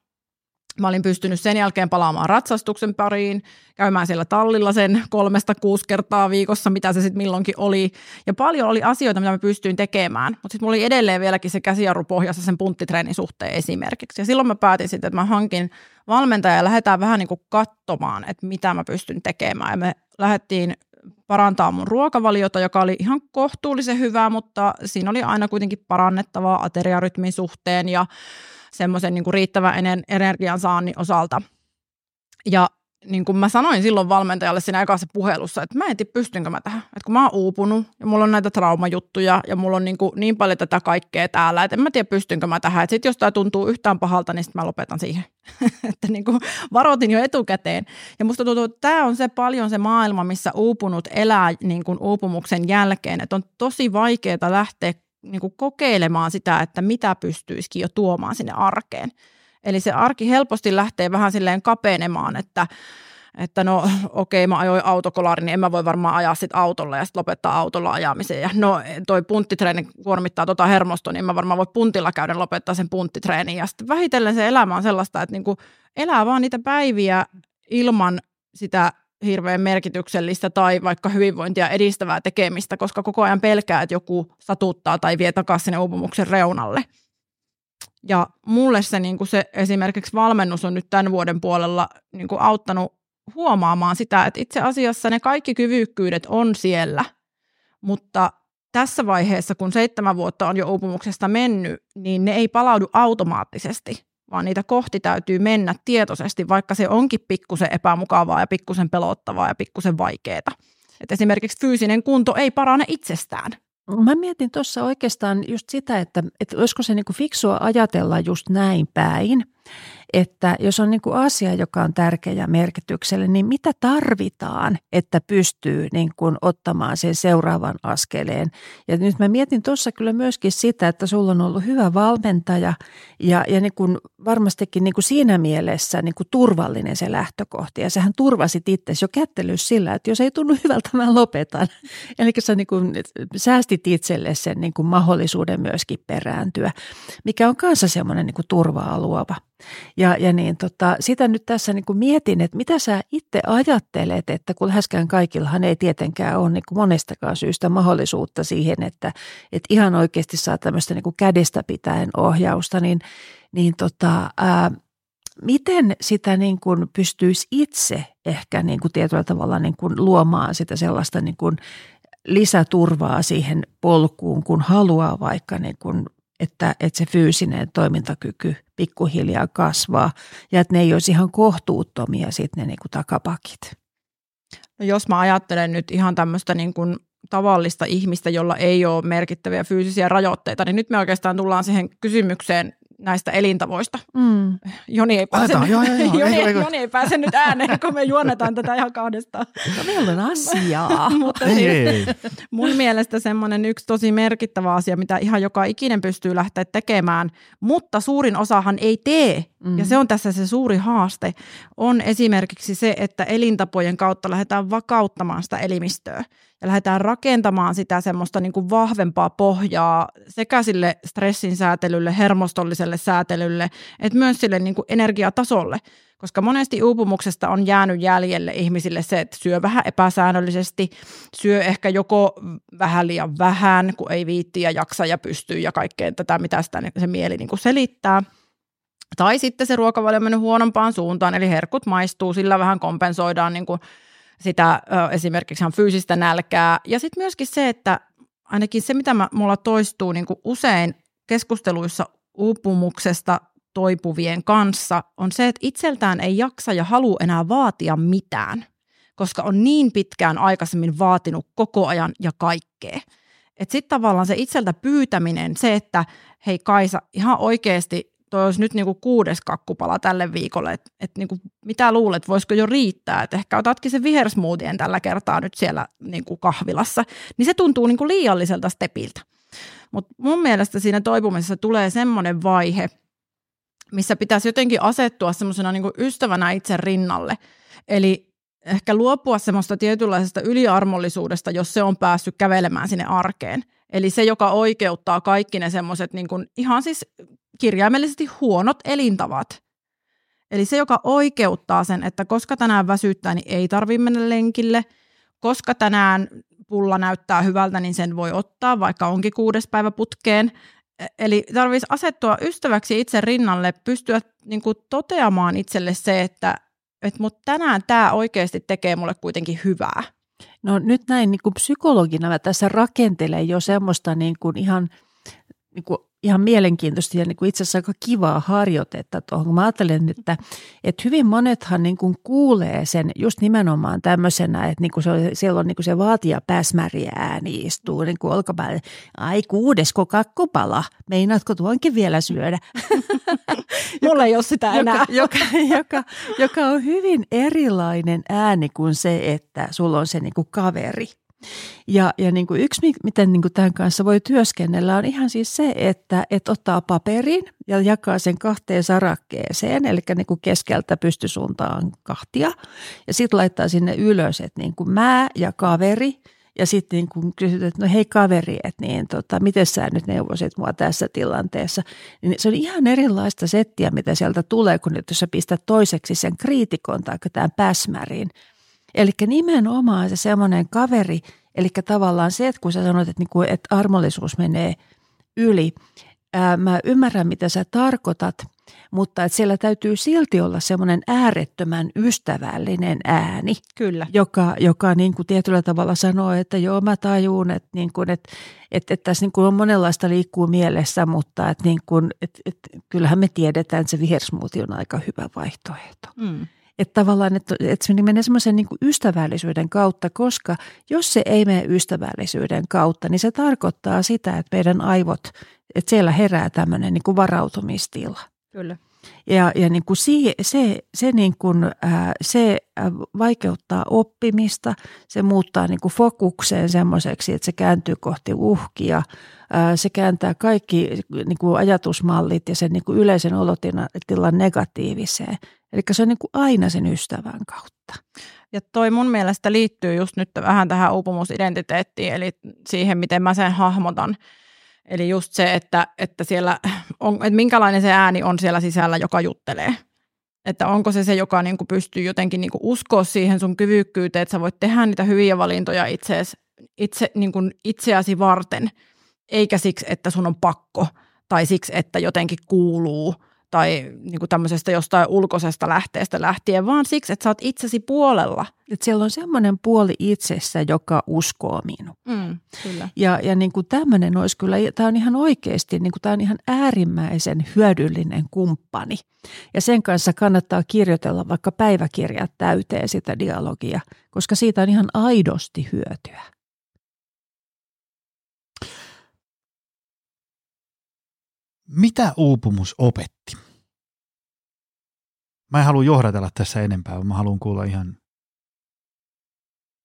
Mä olin pystynyt sen jälkeen palaamaan ratsastuksen pariin, käymään siellä tallilla sen kolmesta kuusi kertaa viikossa, mitä se sitten milloinkin oli. Ja paljon oli asioita, mitä mä pystyin tekemään, mutta sitten mulla oli edelleen vieläkin se käsijarru pohjassa sen punttitreenin suhteen esimerkiksi. Ja silloin mä päätin sitten, että mä hankin valmentaja ja lähdetään vähän niin kuin katsomaan, että mitä mä pystyn tekemään. Ja me lähdettiin parantaa mun ruokavaliota, joka oli ihan kohtuullisen hyvää, mutta siinä oli aina kuitenkin parannettavaa ateriarytmin suhteen ja semmoisen niin riittävän energian saannin osalta. Ja niin kuin mä sanoin silloin valmentajalle siinä ekassa puhelussa, että mä en tiedä pystynkö mä tähän. Että kun mä oon uupunut ja mulla on näitä traumajuttuja ja mulla on niin, kuin niin paljon tätä kaikkea täällä, että en mä tiedä pystynkö mä tähän. Että sit jos tämä tuntuu yhtään pahalta, niin sitten mä lopetan siihen. että niin kuin varoitin jo etukäteen. Ja musta tuntuu, että tämä on se paljon se maailma, missä uupunut elää niin kuin uupumuksen jälkeen. Että on tosi vaikeaa lähteä niin kuin kokeilemaan sitä, että mitä pystyisikin jo tuomaan sinne arkeen. Eli se arki helposti lähtee vähän silleen kapenemaan, että että no okei, okay, mä ajoin autokolari, niin en mä voi varmaan ajaa sit autolla ja sitten lopettaa autolla ajamisen. Ja no toi punttitreeni kuormittaa tota hermostoa, niin mä varmaan voi puntilla käydä lopettaa sen punttitreeniin. Ja sitten vähitellen se elämä on sellaista, että niinku elää vaan niitä päiviä ilman sitä hirveän merkityksellistä tai vaikka hyvinvointia edistävää tekemistä, koska koko ajan pelkää, että joku satuttaa tai vie takaisin sinne uupumuksen reunalle. Ja mulle se, niin kuin se esimerkiksi valmennus on nyt tämän vuoden puolella niin kuin auttanut huomaamaan sitä, että itse asiassa ne kaikki kyvykkyydet on siellä, mutta tässä vaiheessa, kun seitsemän vuotta on jo uupumuksesta mennyt, niin ne ei palaudu automaattisesti, vaan niitä kohti täytyy mennä tietoisesti, vaikka se onkin pikkusen epämukavaa ja pikkusen pelottavaa ja pikkusen vaikeaa. Et esimerkiksi fyysinen kunto ei parane itsestään. Mä mietin tuossa oikeastaan just sitä, että, että olisiko se niin kuin fiksua ajatella just näin päin, että jos on niin kuin asia, joka on tärkeä ja merkityksellinen, niin mitä tarvitaan, että pystyy niin kuin ottamaan sen seuraavan askeleen. Ja nyt mä mietin tuossa kyllä myöskin sitä, että sulla on ollut hyvä valmentaja ja, ja niin kuin varmastikin niin kuin siinä mielessä niin kuin turvallinen se lähtökohti. Ja sähän turvasit itse jo kättelys sillä, että jos ei tunnu hyvältä, mä lopetan. Eli sä niin kuin säästit itselle sen niin kuin mahdollisuuden myöskin perääntyä, mikä on kanssa semmoinen niin kuin turvaa luova. Ja, ja niin tota, sitä nyt tässä niin kuin mietin, että mitä sä itse ajattelet, että kun läheskään kaikillahan ei tietenkään ole niin kuin monestakaan syystä mahdollisuutta siihen, että, että ihan oikeasti saa tämmöistä niin kuin kädestä pitäen ohjausta, niin, niin tota, ää, miten sitä niin kuin pystyisi itse ehkä niin kuin tietyllä tavalla niin kuin luomaan sitä sellaista niin kuin lisäturvaa siihen polkuun, kun haluaa vaikka niin kuin että, että se fyysinen toimintakyky pikkuhiljaa kasvaa ja että ne ei olisi ihan kohtuuttomia sitten ne niin kuin takapakit. No jos mä ajattelen nyt ihan tämmöistä niin kuin tavallista ihmistä, jolla ei ole merkittäviä fyysisiä rajoitteita, niin nyt me oikeastaan tullaan siihen kysymykseen, näistä elintavoista. Mm. Joni, ei pääse, Aletaan, joo, joo, joo. Joni, ei, Joni ei pääse nyt ääneen, kun me juonnetaan tätä ihan kahdestaan. No, meillä on asiaa. Mutta ei, siis, ei. mun mielestä semmoinen yksi tosi merkittävä asia, mitä ihan joka ikinen pystyy lähteä tekemään, mutta suurin osahan ei tee, mm. ja se on tässä se suuri haaste, on esimerkiksi se, että elintapojen kautta lähdetään vakauttamaan sitä elimistöä ja lähdetään rakentamaan sitä semmoista niin kuin vahvempaa pohjaa sekä sille stressin säätelylle, hermostolliselle säätelylle, että myös sille niin kuin energiatasolle. Koska monesti uupumuksesta on jäänyt jäljelle ihmisille se, että syö vähän epäsäännöllisesti, syö ehkä joko vähän liian vähän, kun ei viitti ja jaksa ja pystyy ja kaikkeen tätä, mitä sitä se mieli niin kuin selittää. Tai sitten se ruokavalio on mennyt huonompaan suuntaan, eli herkut maistuu, sillä vähän kompensoidaan niin kuin sitä esimerkiksi ihan fyysistä nälkää. Ja sitten myöskin se, että ainakin se, mitä mä, mulla toistuu niin kuin usein keskusteluissa uupumuksesta toipuvien kanssa, on se, että itseltään ei jaksa ja halua enää vaatia mitään, koska on niin pitkään aikaisemmin vaatinut koko ajan ja kaikkea. Että sitten tavallaan se itseltä pyytäminen, se, että hei Kaisa, ihan oikeasti toi olisi nyt niinku kuudes kakkupala tälle viikolle, että et niinku, mitä luulet, voisiko jo riittää, että ehkä otatkin se vihersmoothien tällä kertaa nyt siellä niinku kahvilassa, niin se tuntuu niinku liialliselta stepiltä. Mutta mun mielestä siinä toipumisessa tulee semmoinen vaihe, missä pitäisi jotenkin asettua semmoisena niinku ystävänä itse rinnalle. Eli ehkä luopua semmoista tietynlaisesta yliarmollisuudesta, jos se on päässyt kävelemään sinne arkeen. Eli se, joka oikeuttaa kaikki ne semmoiset niin ihan siis kirjaimellisesti huonot elintavat. Eli se, joka oikeuttaa sen, että koska tänään väsyttää, niin ei tarvitse mennä lenkille. Koska tänään pulla näyttää hyvältä, niin sen voi ottaa, vaikka onkin kuudes päivä putkeen. E, eli tarvitsisi asettua ystäväksi itse rinnalle, pystyä niin kuin toteamaan itselle se, että et, mutta tänään tämä oikeasti tekee mulle kuitenkin hyvää. No nyt näin niin kuin psykologina mä tässä rakentelen jo semmoista niin kuin ihan niin kuin ihan mielenkiintoista ja niin kuin itse asiassa aika kivaa harjoitetta tuohon. Mä ajattelen, että, että hyvin monethan niin kuin kuulee sen just nimenomaan tämmöisenä, että niin kuin se, siellä on niin kuin se vaatia pääsmäriä ääni istuu niin kuin olkapäälle. Ai kuudesko kakkopala, meinaatko tuonkin vielä syödä? Mulla ei ole sitä enää. Joka, joka, joka, joka on hyvin erilainen ääni kuin se, että sulla on se niin kuin kaveri. Ja, ja niin kuin yksi, miten niin kuin tämän kanssa voi työskennellä, on ihan siis se, että, että ottaa paperin ja jakaa sen kahteen sarakkeeseen, eli niin kuin keskeltä pystysuuntaan kahtia. Ja sitten laittaa sinne ylös, että niin kuin mä ja kaveri – ja sitten niin kun kysyt, että no hei kaveri, että niin, tota, miten sä nyt neuvosit mua tässä tilanteessa, niin se on ihan erilaista settiä, mitä sieltä tulee, kun nyt jos sä pistät toiseksi sen kriitikon tai tämän päsmärin. Eli nimenomaan se semmoinen kaveri, eli tavallaan se, että kun sä sanoit, että, niin kuin, että armollisuus menee yli, ää, mä ymmärrän mitä sä tarkoitat, mutta että siellä täytyy silti olla semmoinen äärettömän ystävällinen ääni. Kyllä. Joka, joka niin kuin tietyllä tavalla sanoo, että joo mä tajuun, että, niin kuin, että, että, että tässä niin kuin on monenlaista liikkuu mielessä, mutta että, niin kuin, että, että kyllähän me tiedetään, että se vihersmuuti on aika hyvä vaihtoehto. Mm. Että tavallaan, että, että se menee semmoisen niin kuin ystävällisyyden kautta, koska jos se ei mene ystävällisyyden kautta, niin se tarkoittaa sitä, että meidän aivot, että siellä herää tämmöinen niin kuin varautumistila. Kyllä. Ja, ja niin kuin se, se, se, niin kuin, ää, se vaikeuttaa oppimista, se muuttaa niin kuin fokukseen semmoiseksi, että se kääntyy kohti uhkia, ää, se kääntää kaikki niin kuin ajatusmallit ja sen niin kuin yleisen olotilan negatiiviseen. Eli se on niin kuin aina sen ystävän kautta. Ja toi mun mielestä liittyy just nyt vähän tähän uupumusidentiteettiin, eli siihen, miten mä sen hahmotan. Eli just se, että, että, siellä on, että minkälainen se ääni on siellä sisällä, joka juttelee. Että onko se se, joka niin kuin pystyy jotenkin niin kuin uskoa siihen sun kyvykkyyteen, että sä voit tehdä niitä hyviä valintoja itseäsi, itse, niin kuin itseäsi varten, eikä siksi, että sun on pakko tai siksi, että jotenkin kuuluu – tai niin kuin tämmöisestä jostain ulkoisesta lähteestä lähtien, vaan siksi, että sä oot itsesi puolella. Että siellä on semmoinen puoli itsessä, joka uskoo minuun. Mm, kyllä. Ja, ja niin kuin tämmöinen olisi kyllä, tämä on ihan oikeasti, niin kuin tämä on ihan äärimmäisen hyödyllinen kumppani. Ja sen kanssa kannattaa kirjoitella vaikka päiväkirjat täyteen sitä dialogia, koska siitä on ihan aidosti hyötyä. Mitä uupumus opetti? Mä en halua johdatella tässä enempää, vaan mä haluan kuulla ihan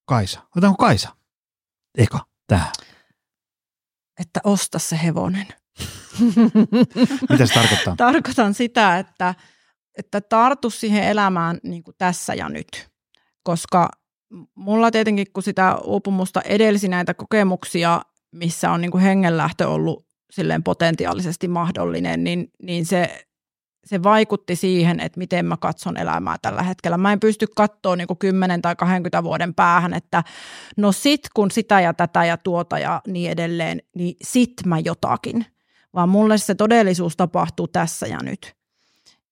Kaisa. Otanko Kaisa? Eka, tähän. Että osta se hevonen. Mitä se tarkoittaa? Tarkoitan sitä, että, että tartu siihen elämään niin kuin tässä ja nyt. Koska mulla tietenkin, kun sitä uupumusta edelsi näitä kokemuksia, missä on niin kuin hengenlähtö ollut silleen potentiaalisesti mahdollinen, niin, niin se, se vaikutti siihen, että miten mä katson elämää tällä hetkellä. Mä en pysty katsoa niin 10 tai 20 vuoden päähän, että no sit kun sitä ja tätä ja tuota ja niin edelleen, niin sit mä jotakin. Vaan mulle se todellisuus tapahtuu tässä ja nyt.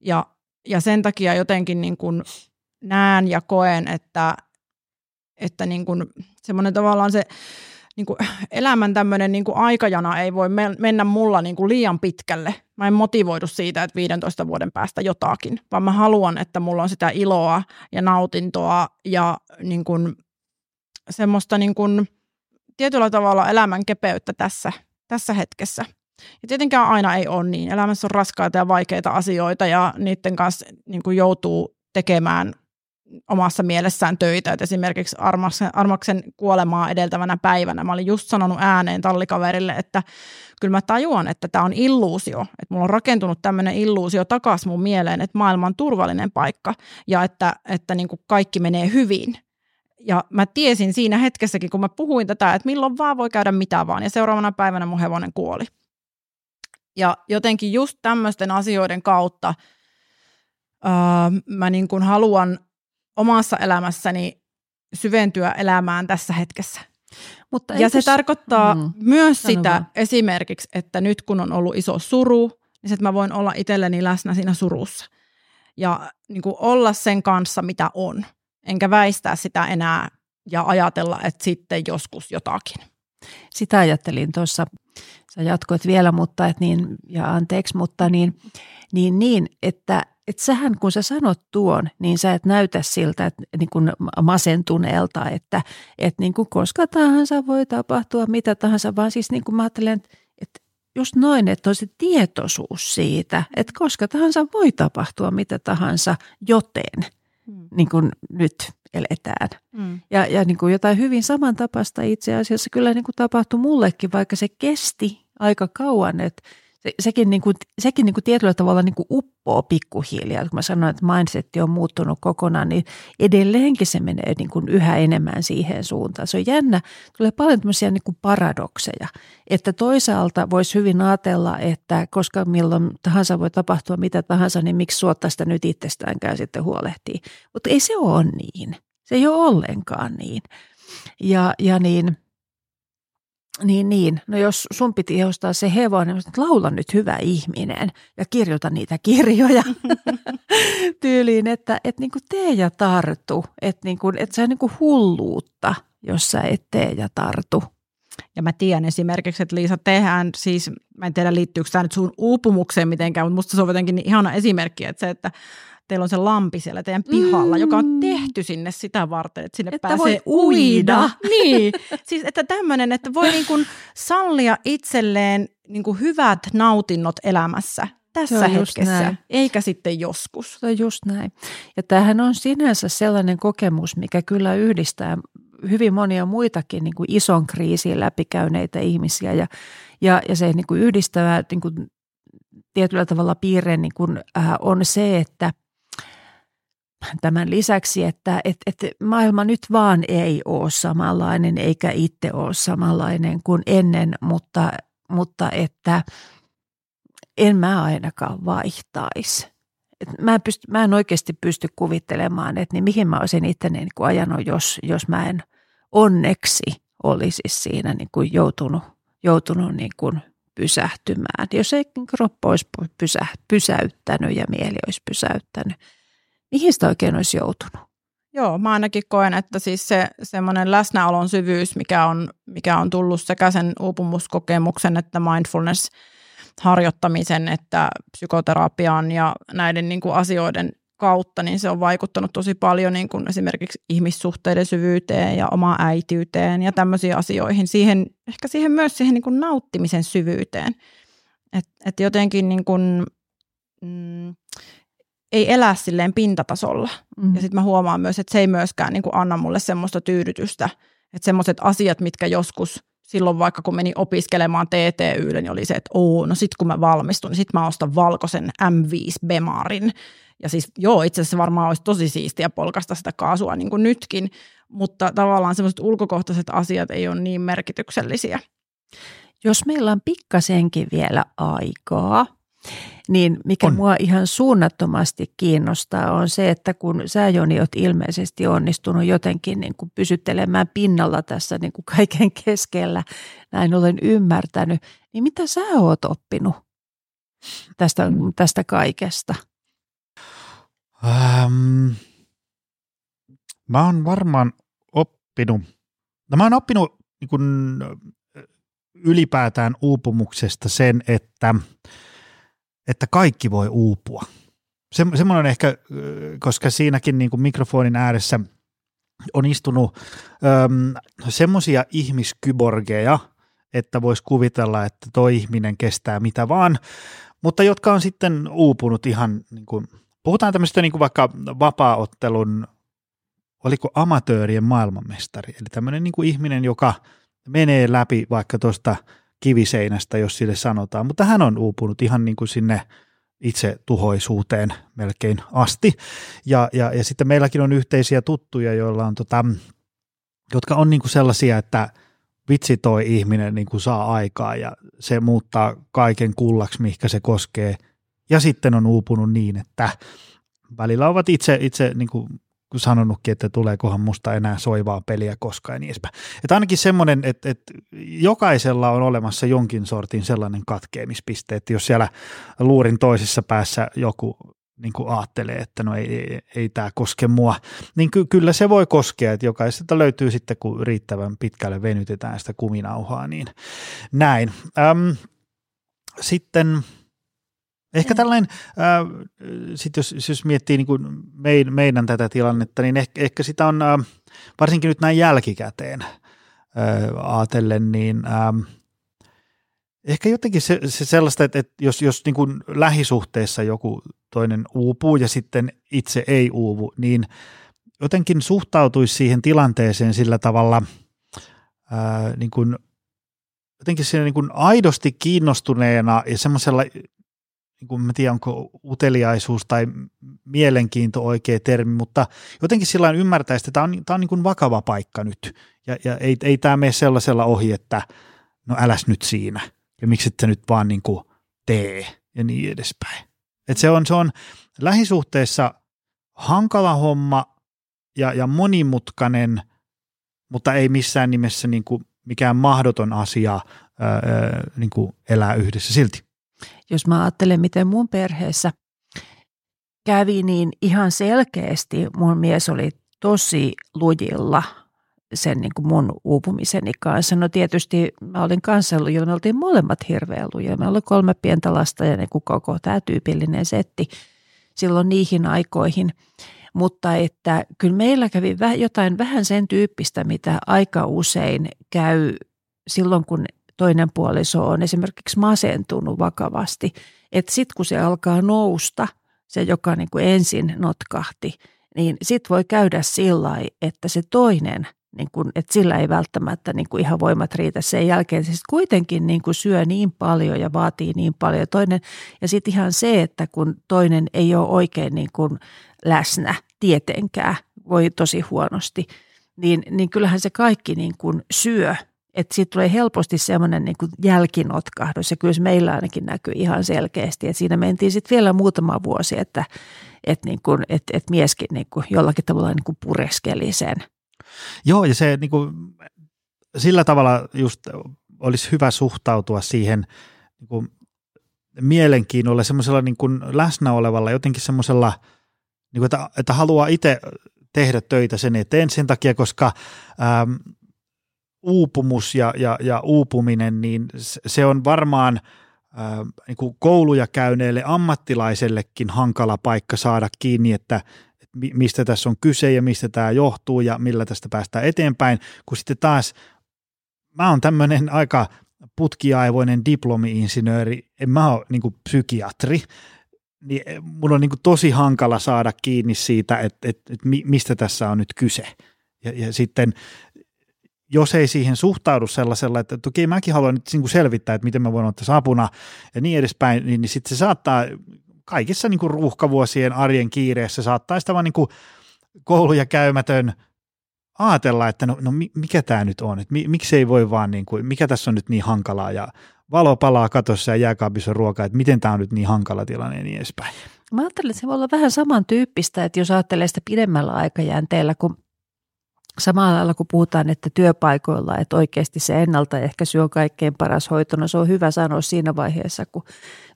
Ja, ja sen takia jotenkin niin kuin näen ja koen, että, että niin kuin semmoinen tavallaan se niin kuin, elämän tämmöinen niin kuin aikajana ei voi mennä mulla niin kuin liian pitkälle. Mä en motivoidu siitä, että 15 vuoden päästä jotakin, vaan mä haluan, että mulla on sitä iloa ja nautintoa ja niin kuin, semmoista niin kuin, tietyllä tavalla elämän kepeyttä tässä, tässä hetkessä. Ja tietenkään aina ei ole niin. Elämässä on raskaita ja vaikeita asioita ja niiden kanssa niin kuin joutuu tekemään omassa mielessään töitä. Et esimerkiksi Armaksen, Armaksen kuolemaa edeltävänä päivänä mä olin just sanonut ääneen tallikaverille, että kyllä mä tajuan, että tämä on illuusio. Että mulla on rakentunut tämmöinen illuusio takaisin mun mieleen, että maailma on turvallinen paikka ja että, että niin kuin kaikki menee hyvin. Ja mä tiesin siinä hetkessäkin, kun mä puhuin tätä, että milloin vaan voi käydä mitä vaan. Ja seuraavana päivänä mun hevonen kuoli. Ja jotenkin just tämmöisten asioiden kautta öö, mä niin kuin haluan omassa elämässäni syventyä elämään tässä hetkessä. Mutta ja se tarkoittaa mm, myös sitä vaan. esimerkiksi, että nyt kun on ollut iso suru, niin että mä voin olla itselleni läsnä siinä surussa. Ja niin kuin olla sen kanssa, mitä on. Enkä väistää sitä enää ja ajatella, että sitten joskus jotakin. Sitä ajattelin tuossa sä jatkoit vielä, mutta et niin, ja anteeksi, mutta niin, niin, niin että et sähän kun sä sanot tuon, niin sä et näytä siltä että, niin kuin masentuneelta, että, että niin kuin koska tahansa voi tapahtua mitä tahansa, vaan siis niin kuin mä ajattelen, että, että just noin, että on se tietoisuus siitä, että koska tahansa voi tapahtua mitä tahansa, joten hmm. niin kuin nyt eletään. Hmm. Ja, ja niin kuin jotain hyvin samantapaista itse asiassa kyllä niin kuin tapahtui mullekin, vaikka se kesti aika kauan, että se, sekin, niin kuin, sekin niin kuin tietyllä tavalla niin kuin uppoo pikkuhiljaa. Kun mä sanoin, että mindsetti on muuttunut kokonaan, niin edelleenkin se menee niin kuin yhä enemmän siihen suuntaan. Se on jännä. Tulee paljon tämmöisiä niin kuin paradokseja, että toisaalta voisi hyvin ajatella, että koska milloin tahansa voi tapahtua mitä tahansa, niin miksi suotta sitä nyt itsestäänkään sitten huolehtii. Mutta ei se ole niin. Se ei ole ollenkaan niin. Ja, ja niin – niin, niin. No jos sun piti ostaa se hevonen, niin laula nyt hyvä ihminen ja kirjoita niitä kirjoja tyyliin, että et niin kuin tee ja tartu. Että niin kuin, et sä niin kuin hulluutta, jos sä et tee ja tartu. Ja mä tiedän esimerkiksi, että Liisa, tehdään siis, mä en tiedä liittyykö tämä nyt sun uupumukseen mitenkään, mutta musta se on jotenkin niin ihana esimerkki, että se, että teillä on se lampi siellä teidän pihalla, mm. joka on mm. tehty sinne sitä varten, että sinne että pääsee voi uida. niin, siis että tämmöinen, että voi niin kuin sallia itselleen niin kuin hyvät nautinnot elämässä tässä hetkessä, näin. eikä sitten joskus. Se on just näin. Ja tämähän on sinänsä sellainen kokemus, mikä kyllä yhdistää hyvin monia muitakin niin kuin ison kriisin läpikäyneitä ihmisiä ja, ja, ja se niin kuin yhdistävä niin kuin tietyllä tavalla piirre niin kuin, äh, on se, että tämän lisäksi, että, että, että maailma nyt vaan ei ole samanlainen eikä itse ole samanlainen kuin ennen, mutta, mutta että en mä ainakaan vaihtaisi. mä, en pysty, mä en oikeasti pysty kuvittelemaan, että niin mihin mä olisin itteni niin kuin ajanut, jos, jos mä en onneksi olisi siinä niin kuin joutunut, joutunut niin kuin pysähtymään. Jos ei kroppa olisi pysä, pysäyttänyt ja mieli olisi pysäyttänyt – mihin sitä oikein olisi joutunut? Joo, mä ainakin koen, että siis se semmoinen läsnäolon syvyys, mikä on, mikä on tullut sekä sen uupumuskokemuksen että mindfulness harjoittamisen, että psykoterapian ja näiden niin kuin asioiden kautta, niin se on vaikuttanut tosi paljon niin kuin esimerkiksi ihmissuhteiden syvyyteen ja omaan äitiyteen ja tämmöisiin asioihin. Siihen, ehkä siihen myös siihen niin kuin nauttimisen syvyyteen. Että et jotenkin niin kuin, mm, ei elä silleen pintatasolla. Mm. Ja sitten mä huomaan myös, että se ei myöskään niin kuin anna mulle semmoista tyydytystä, että semmoiset asiat, mitkä joskus silloin vaikka kun menin opiskelemaan TTYlle, niin oli se, että oo, no sit kun mä valmistun, niin sit mä ostan valkoisen M5 Bemarin. Ja siis joo, itse asiassa varmaan olisi tosi siistiä polkasta sitä kaasua niin kuin nytkin, mutta tavallaan semmoiset ulkokohtaiset asiat ei ole niin merkityksellisiä. Jos meillä on pikkasenkin vielä aikaa, niin mikä on. mua ihan suunnattomasti kiinnostaa on se, että kun sä Joni oot ilmeisesti onnistunut jotenkin niin kuin pysyttelemään pinnalla tässä niin kuin kaiken keskellä, näin olen ymmärtänyt, niin mitä sä oot oppinut tästä, tästä kaikesta? Ähm, mä oon varmaan oppinut, no mä oon oppinut niin kuin ylipäätään uupumuksesta sen, että – että kaikki voi uupua. Se, semmoinen ehkä, koska siinäkin niin kuin mikrofonin ääressä on istunut semmoisia ihmiskyborgeja, että voisi kuvitella, että toi ihminen kestää mitä vaan, mutta jotka on sitten uupunut ihan, niin kuin, puhutaan tämmöistä niin kuin vaikka vapaaottelun, oliko amatöörien maailmanmestari, eli tämmöinen niin kuin ihminen, joka menee läpi vaikka tuosta – kiviseinästä, jos sille sanotaan, mutta hän on uupunut ihan niin kuin sinne itse tuhoisuuteen melkein asti. Ja, ja, ja sitten meilläkin on yhteisiä tuttuja, joilla on tota, jotka on niin kuin sellaisia, että vitsi toi ihminen niin kuin saa aikaa ja se muuttaa kaiken kullaksi, mihinkä se koskee. Ja sitten on uupunut niin, että välillä ovat itse, itse niin kuin sanonutkin, että tuleekohan musta enää soivaa peliä koskaan ja niin edespäin. Että ainakin semmoinen, että, että jokaisella on olemassa jonkin sortin sellainen katkeamispiste, että jos siellä luurin toisessa päässä joku niin kuin ajattelee, että no ei, ei, ei tämä koske mua, niin ky, kyllä se voi koskea, että jokaiselta löytyy sitten, kun riittävän pitkälle venytetään sitä kuminauhaa, niin näin. Öm, sitten ehkä tällainen, äh, sit jos, jos miettii niin kuin mein, meidän tätä tilannetta, niin ehkä, ehkä sitä on äh, varsinkin nyt näin jälkikäteen äh, ajatellen, niin äh, Ehkä jotenkin se, se sellaista, että, että jos, jos niin kuin lähisuhteessa joku toinen uupuu ja sitten itse ei uuvu, niin jotenkin suhtautuisi siihen tilanteeseen sillä tavalla ää, niin kuin, jotenkin siinä niin kuin aidosti kiinnostuneena ja semmoisella, niin kuin mä tiedän onko uteliaisuus tai mielenkiinto oikea termi, mutta jotenkin sillä ymmärtäisi, että tämä on, tämä on niin kuin vakava paikka nyt ja, ja ei, ei tämä mene sellaisella ohi, että no äläs nyt siinä – ja miksi sä nyt vaan niin kuin tee ja niin edespäin. Et se, on, se on lähisuhteessa hankala homma ja, ja monimutkainen, mutta ei missään nimessä niin kuin mikään mahdoton asia ää, niin kuin elää yhdessä silti. Jos mä ajattelen, miten mun perheessä kävi, niin ihan selkeästi mun mies oli tosi lujilla – sen niin kuin mun uupumiseni kanssa. No tietysti mä olin kanssa lujilla, me oltiin molemmat hirveän lujilla. Me oli kolme pientä lasta ja niin kuin koko tämä tyypillinen setti silloin niihin aikoihin. Mutta että kyllä meillä kävi jotain vähän sen tyyppistä, mitä aika usein käy silloin, kun toinen puoliso on esimerkiksi masentunut vakavasti. Että sitten kun se alkaa nousta, se joka niin kuin ensin notkahti, niin sitten voi käydä sillä että se toinen – niin kuin, että sillä ei välttämättä niin kuin ihan voimat riitä sen jälkeen. Se kuitenkin niin kuin syö niin paljon ja vaatii niin paljon. Toinen, ja sitten ihan se, että kun toinen ei ole oikein niin kuin läsnä tietenkään, voi tosi huonosti, niin, niin kyllähän se kaikki niin kuin syö. Että siitä tulee helposti semmoinen niin kuin jälkinotkahdus ja kyllä se meillä ainakin näkyy ihan selkeästi. Että siinä mentiin sitten vielä muutama vuosi, että, että, niin kuin, että, että mieskin niin kuin jollakin tavalla niin kuin pureskeli sen – Joo, ja se niin kuin, sillä tavalla just olisi hyvä suhtautua siihen niin kuin, mielenkiinnolla, semmoisella niin kuin läsnä olevalla, jotenkin semmoisella, niin kuin, että, että haluaa itse tehdä töitä sen eteen sen takia, koska ähm, uupumus ja, ja, ja uupuminen, niin se on varmaan äh, niin kuin kouluja käyneelle ammattilaisellekin hankala paikka saada kiinni, että, mistä tässä on kyse ja mistä tämä johtuu ja millä tästä päästään eteenpäin, kun sitten taas mä oon tämmöinen aika putkiaivoinen diplomi-insinööri, en mä ole niin psykiatri, niin mun on niin tosi hankala saada kiinni siitä, että, että, että mistä tässä on nyt kyse. Ja, ja sitten jos ei siihen suhtaudu sellaisella, että toki mäkin haluan nyt niin selvittää, että miten mä voin ottaa apuna ja niin edespäin, niin, niin sitten se saattaa kaikissa niin kuin ruuhkavuosien arjen kiireessä saattaa sitä vaan niin kuin kouluja käymätön ajatella, että no, no mikä tämä nyt on, että miksi ei voi vaan, niin kuin, mikä tässä on nyt niin hankalaa ja valo palaa katossa ja jääkaapissa ruokaa, että miten tämä on nyt niin hankala tilanne ja niin edespäin. Mä ajattelen, että se voi olla vähän samantyyppistä, että jos ajattelee sitä pidemmällä aikajänteellä, kun samalla lailla kun puhutaan, että työpaikoilla, että oikeasti se ennaltaehkäisy on kaikkein paras hoito, no se on hyvä sanoa siinä vaiheessa, kun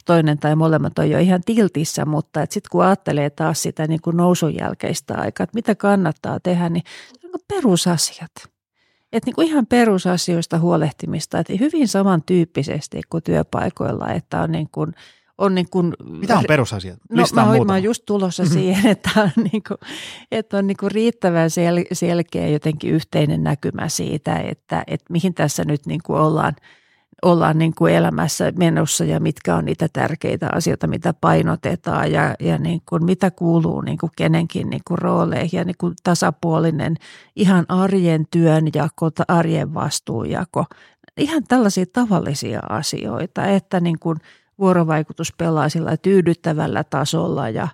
toinen tai molemmat on jo ihan tiltissä, mutta sitten kun ajattelee taas sitä niin kuin nousun jälkeistä aikaa, että mitä kannattaa tehdä, niin on perusasiat. Että niin kuin ihan perusasioista huolehtimista, että hyvin samantyyppisesti kuin työpaikoilla, että on niin kuin, on niin kuin, Mitä on perusasiat? No, mä, mä oon just tulossa mm-hmm. siihen, että on, niin kuin, että on niin kuin riittävän sel, selkeä jotenkin yhteinen näkymä siitä, että, että mihin tässä nyt niin kuin ollaan – ollaan niin kuin elämässä menossa ja mitkä on niitä tärkeitä asioita, mitä painotetaan ja, ja niin kuin mitä kuuluu niin kuin kenenkin niin kuin rooleihin ja niin kuin tasapuolinen ihan arjen työnjako, arjen vastuujako. Ihan tällaisia tavallisia asioita, että niin kuin vuorovaikutus pelaa sillä tyydyttävällä tasolla ja,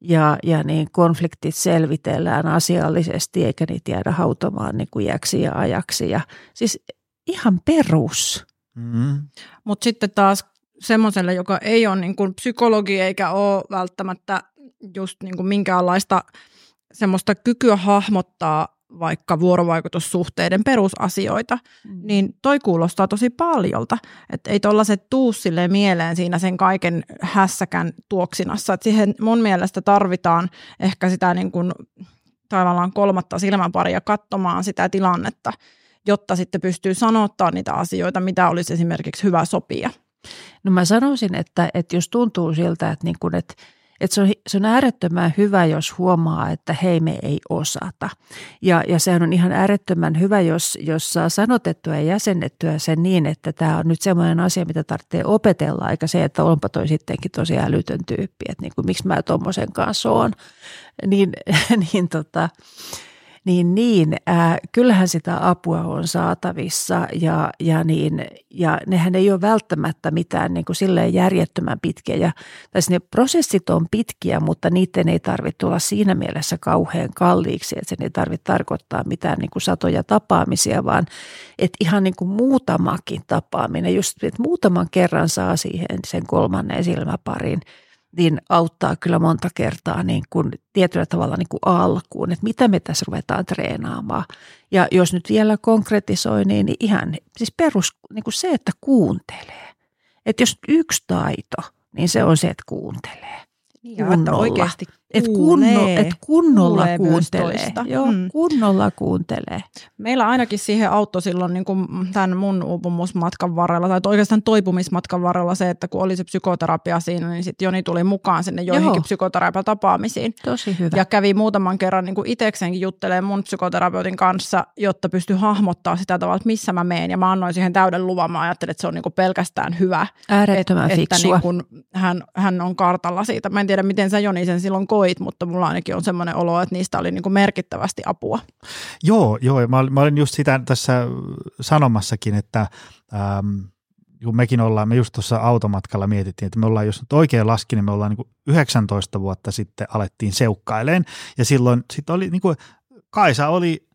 ja, ja niin konfliktit selvitellään asiallisesti eikä niitä jäädä hautomaan niin kuin jäksi ja ajaksi. Ja, siis ihan perus. Mm-hmm. Mutta sitten taas semmoiselle, joka ei ole niin kuin psykologi eikä ole välttämättä just niin kuin minkäänlaista semmoista kykyä hahmottaa vaikka vuorovaikutussuhteiden perusasioita, mm. niin toi kuulostaa tosi paljolta. Että ei tollaset tuu sille mieleen siinä sen kaiken hässäkän tuoksinassa. Et siihen mun mielestä tarvitaan ehkä sitä niin kuin, tavallaan kolmatta silmäparia katsomaan sitä tilannetta, jotta sitten pystyy sanottaa niitä asioita, mitä olisi esimerkiksi hyvä sopia. No mä sanoisin, että, että jos tuntuu siltä, että, niin kun, että että se, on, se on äärettömän hyvä, jos huomaa, että hei me ei osata. Ja, ja sehän on ihan äärettömän hyvä, jos, jos saa sanotettua ja jäsennettyä sen niin, että tämä on nyt semmoinen asia, mitä tarvitsee opetella, eikä se, että onpa toi sittenkin tosi älytön tyyppi, että niin kuin, miksi mä tuommoisen kanssa oon. Niin, niin tota, niin, niin äh, kyllähän sitä apua on saatavissa ja, ja, niin, ja nehän ei ole välttämättä mitään niin kuin silleen järjettömän pitkiä. Ja, tai ne prosessit on pitkiä, mutta niiden ei tarvitse tulla siinä mielessä kauhean kalliiksi, että sen ei tarvitse tarkoittaa mitään niin kuin satoja tapaamisia, vaan että ihan niin kuin muutamakin tapaaminen, just että muutaman kerran saa siihen sen kolmannen silmäparin – niin auttaa kyllä monta kertaa niin kuin tietyllä tavalla niin kuin alkuun, että mitä me tässä ruvetaan treenaamaan. Ja jos nyt vielä konkretisoi, niin ihan siis perus niin kuin se, että kuuntelee. Että jos yksi taito, niin se on se, että kuuntelee. Niin, kunnolla. oikeasti et kunno, et kunnolla kuuntelee. Joo, mm. kunnolla kuuntelee. Meillä ainakin siihen auttoi silloin niin kuin tämän mun uupumusmatkan varrella, tai oikeastaan toipumismatkan varrella se, että kun oli se psykoterapia siinä, niin sitten Joni tuli mukaan sinne joihinkin psykoterapiatapaamisiin. Tosi hyvä. Ja kävi muutaman kerran niin itsekseenkin juttelemaan mun psykoterapeutin kanssa, jotta pystyi hahmottaa sitä tavalla, että missä mä meen. Ja mä annoin siihen täyden luvan. Mä ajattelin, että se on niin kuin pelkästään hyvä. Äärettömän et, fiksua. Että niin kuin hän, hän on kartalla siitä. Mä en tiedä, miten sä Joni sen silloin koit, mutta mulla ainakin on semmoinen olo, että niistä oli niin kuin merkittävästi apua. Joo, joo. Mä, mä olin just sitä tässä sanomassakin, että ähm, kun mekin ollaan, me just tuossa automatkalla mietittiin, että me ollaan, jos nyt oikein laskin, niin me ollaan niin kuin 19 vuotta sitten alettiin seukkaileen. Ja silloin sit oli niin kuin, Kaisa oli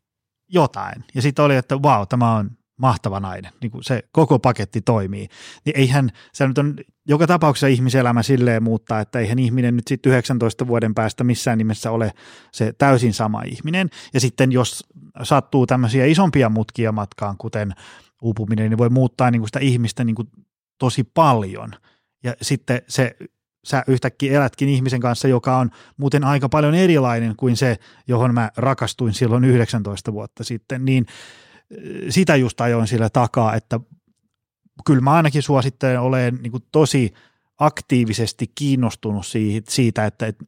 jotain. Ja sitten oli, että vau, tämä on mahtava nainen, niin kuin se koko paketti toimii, niin eihän, se nyt on joka tapauksessa ihmiselämä silleen muuttaa, että eihän ihminen nyt sitten 19 vuoden päästä missään nimessä ole se täysin sama ihminen. Ja sitten jos sattuu tämmöisiä isompia mutkia matkaan, kuten uupuminen, niin voi muuttaa niin kuin sitä ihmistä niin kuin tosi paljon. Ja sitten se sä yhtäkkiä elätkin ihmisen kanssa, joka on muuten aika paljon erilainen kuin se, johon mä rakastuin silloin 19 vuotta sitten, niin sitä just ajoin sillä takaa, että kyllä mä ainakin suosittelen olen niin tosi aktiivisesti kiinnostunut siitä, että, että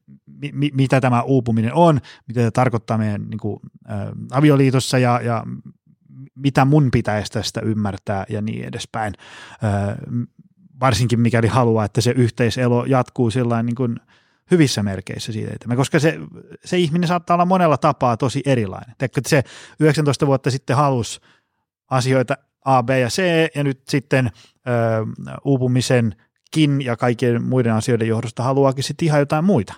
mi, mitä tämä uupuminen on, mitä se tarkoittaa meidän niin kuin, ä, avioliitossa ja, ja mitä mun pitäisi tästä ymmärtää ja niin edespäin. Ä, varsinkin mikäli haluaa, että se yhteiselo jatkuu sillä niin kuin hyvissä merkeissä siitä koska se, se ihminen saattaa olla monella tapaa tosi erilainen. Teekö, että se 19 vuotta sitten halusi asioita A, B ja C, ja nyt sitten ö, uupumisenkin ja kaikkien muiden asioiden johdosta haluaakin sitten ihan jotain muita.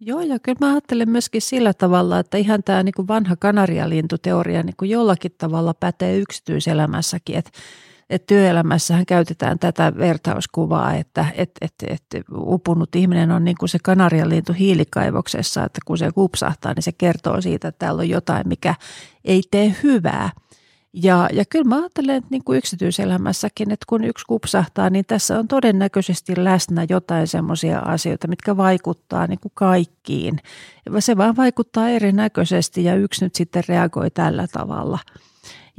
Joo, ja kyllä mä ajattelen myöskin sillä tavalla, että ihan tämä niin vanha kanarialintuteoria niin jollakin tavalla pätee yksityiselämässäkin, että että työelämässähän käytetään tätä vertauskuvaa, että et, et, et upunut ihminen on niin kuin se kanarialintu hiilikaivoksessa, että kun se kupsahtaa, niin se kertoo siitä, että täällä on jotain, mikä ei tee hyvää. Ja, ja kyllä mä ajattelen, että niin kuin yksityiselämässäkin, että kun yksi kupsahtaa, niin tässä on todennäköisesti läsnä jotain semmoisia asioita, mitkä vaikuttaa niin kuin kaikkiin. Se vaan vaikuttaa erinäköisesti ja yksi nyt sitten reagoi tällä tavalla –